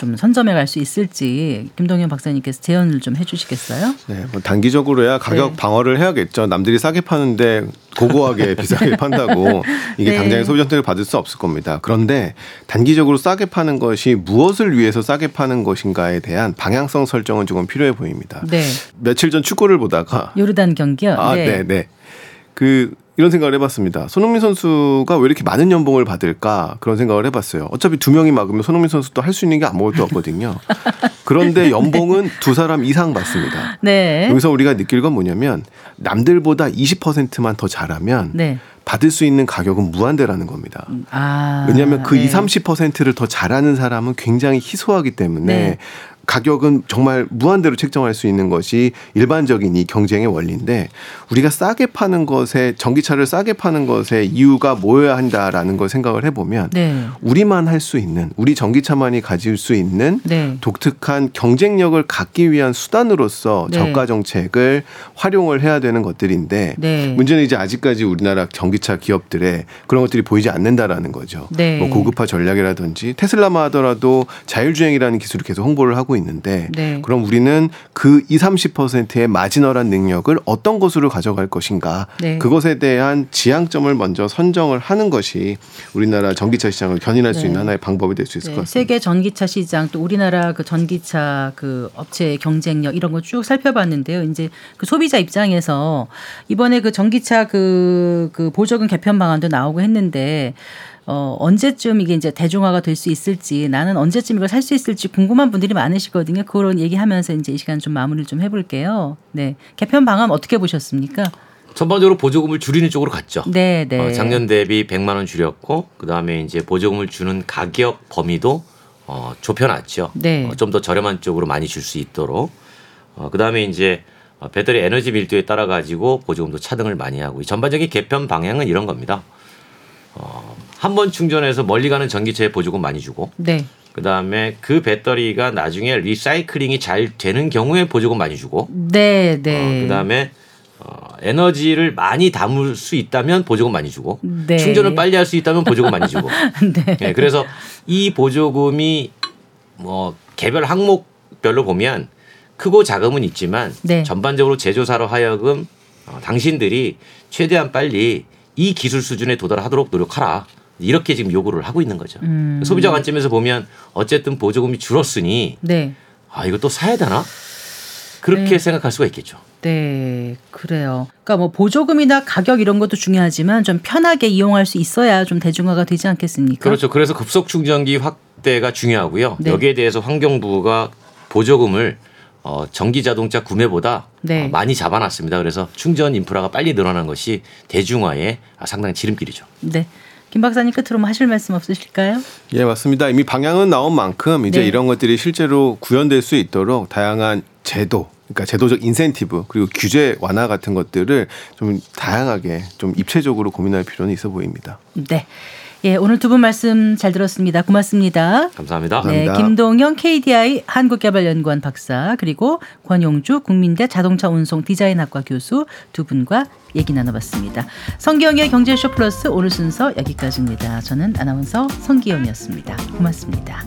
좀 선점해 갈 수 있을지 김동현 박사님께서 제언을 좀 해주시겠어요? 네, 뭐 단기적으로야 가격 네. 방어를 해야겠죠. 남들이 싸게 파는데 고고하게 비싸게 판다고 이게 네. 당장의 소비 선택을 받을 수 없을 겁니다. 그런데 단기적으로 싸게 파는 것이 무엇을 위해서 싸게 파는 것인가에 대한 방향성 설정은 조금 필요해 보입니다. 네. 며칠 전 축구를 보다가 요르단 경기요. 아, 네, 네. 네. 그 이런 생각을 해봤습니다. 손흥민 선수가 왜 이렇게 많은 연봉을 받을까 그런 생각을 해봤어요. 어차피 두 명이 막으면 손흥민 선수도 할 수 있는 게 아무것도 없거든요. 그런데 연봉은 두 사람 이상 받습니다. 네. 여기서 우리가 느낄 건 뭐냐면 남들보다 20%만 더 잘하면 네. 받을 수 있는 가격은 무한대라는 겁니다. 아, 왜냐하면 그 네. 20, 30%를 더 잘하는 사람은 굉장히 희소하기 때문에 네. 가격은 정말 무한대로 책정할 수 있는 것이 일반적인 이 경쟁의 원리인데 우리가 싸게 파는 것에 전기차를 싸게 파는 것에 이유가 뭐여야 한다라는 걸 생각을 해보면 네. 우리만 할 수 있는 우리 전기차만이 가질 수 있는 네. 독특한 경쟁력을 갖기 위한 수단으로서 네. 저가 정책을 활용을 해야 되는 것들인데 네. 문제는 이제 아직까지 우리나라 전기차 기업들의 그런 것들이 보이지 않는다라는 거죠. 네. 뭐 고급화 전략이라든지 테슬라만 하더라도 자율주행이라는 기술을 계속 홍보를 하고 있는데 네. 그럼 우리는 그 20, 30%의 마지널한 능력을 어떤 것으로 가져갈 것인가 네. 그것에 대한 지향점을 먼저 선정을 하는 것이 우리나라 전기차 시장을 견인할 수 네. 있는 하나의 방법이 될 수 있을 네. 것 같습니다. 세계 전기차 시장 또 우리나라 그 전기차 그 업체의 경쟁력 이런 거 쭉 살펴봤는데요. 이제 그 소비자 입장에서 이번에 그 전기차 그, 그 보조금 개편 방안도 나오고 했는데 어, 언제쯤 이게 이제 대중화가 될 수 있을지 나는 언제쯤 이걸 살 수 있을지 궁금한 분들이 많으시거든요. 그런 얘기하면서 이제 이 시간 좀 마무리를 좀 해볼게요. 네. 개편 방안 어떻게 보셨습니까? 전반적으로 보조금을 줄이는 쪽으로 갔죠. 네, 네. 어, 작년 대비 100만 원 줄였고 그다음에 이제 보조금을 주는 가격 범위도 어, 좁혀놨죠. 네. 어, 좀더 저렴한 쪽으로 많이 줄 수 있도록. 어, 그다음에 이제 어, 배터리 에너지 밀도에 따라 가지고 보조금도 차등을 많이 하고 전반적인 개편 방향은 이런 겁니다. 어, 한 번 충전해서 멀리 가는 전기차에 보조금 많이 주고 네. 그다음에 그 배터리가 나중에 리사이클링이 잘 되는 경우에 보조금 많이 주고 네, 네. 어, 그다음에 어, 에너지를 많이 담을 수 있다면 보조금 많이 주고 네. 충전을 빨리 할 수 있다면 보조금 많이 주고 네. 네. 그래서 이 보조금이 뭐 개별 항목별로 보면 크고 작음은 있지만 네. 전반적으로 제조사로 하여금 어, 당신들이 최대한 빨리 이 기술 수준에 도달하도록 노력하라. 이렇게 지금 요구를 하고 있는 거죠. 음. 소비자 관점에서 보면 어쨌든 보조금이 줄었으니 네. 아 이거 또 사야 되나? 그렇게 네. 생각할 수가 있겠죠. 네, 그래요. 그러니까 뭐 보조금이나 가격 이런 것도 중요하지만 좀 편하게 이용할 수 있어야 좀 대중화가 되지 않겠습니까? 그렇죠. 그래서 급속 충전기 확대가 중요하고요. 네. 여기에 대해서 환경부가 보조금을 어, 전기 자동차 구매보다 네. 어, 많이 잡아놨습니다. 그래서 충전 인프라가 빨리 늘어난 것이 대중화에 상당히 지름길이죠. 네. 김 박사님 끝으로 뭐 하실 말씀 없으실까요? 예, 맞습니다. 이미 방향은 나온 만큼 이제 네. 이런 것들이 실제로 구현될 수 있도록 다양한 제도, 그러니까 제도적 인센티브 그리고 규제 완화 같은 것들을 좀 다양하게 좀 입체적으로 고민할 필요는 있어 보입니다. 네. 예, 오늘 두 분 말씀 잘 들었습니다. 고맙습니다. 감사합니다. 네, 감사합니다. 김동현 KDI 한국개발연구원 박사 그리고 권용주 국민대 자동차 운송 디자인학과 교수 두 분과 얘기 나눠봤습니다. 성기영의 경제쇼 플러스 오늘 순서 여기까지입니다. 저는 아나운서 성기영이었습니다. 고맙습니다.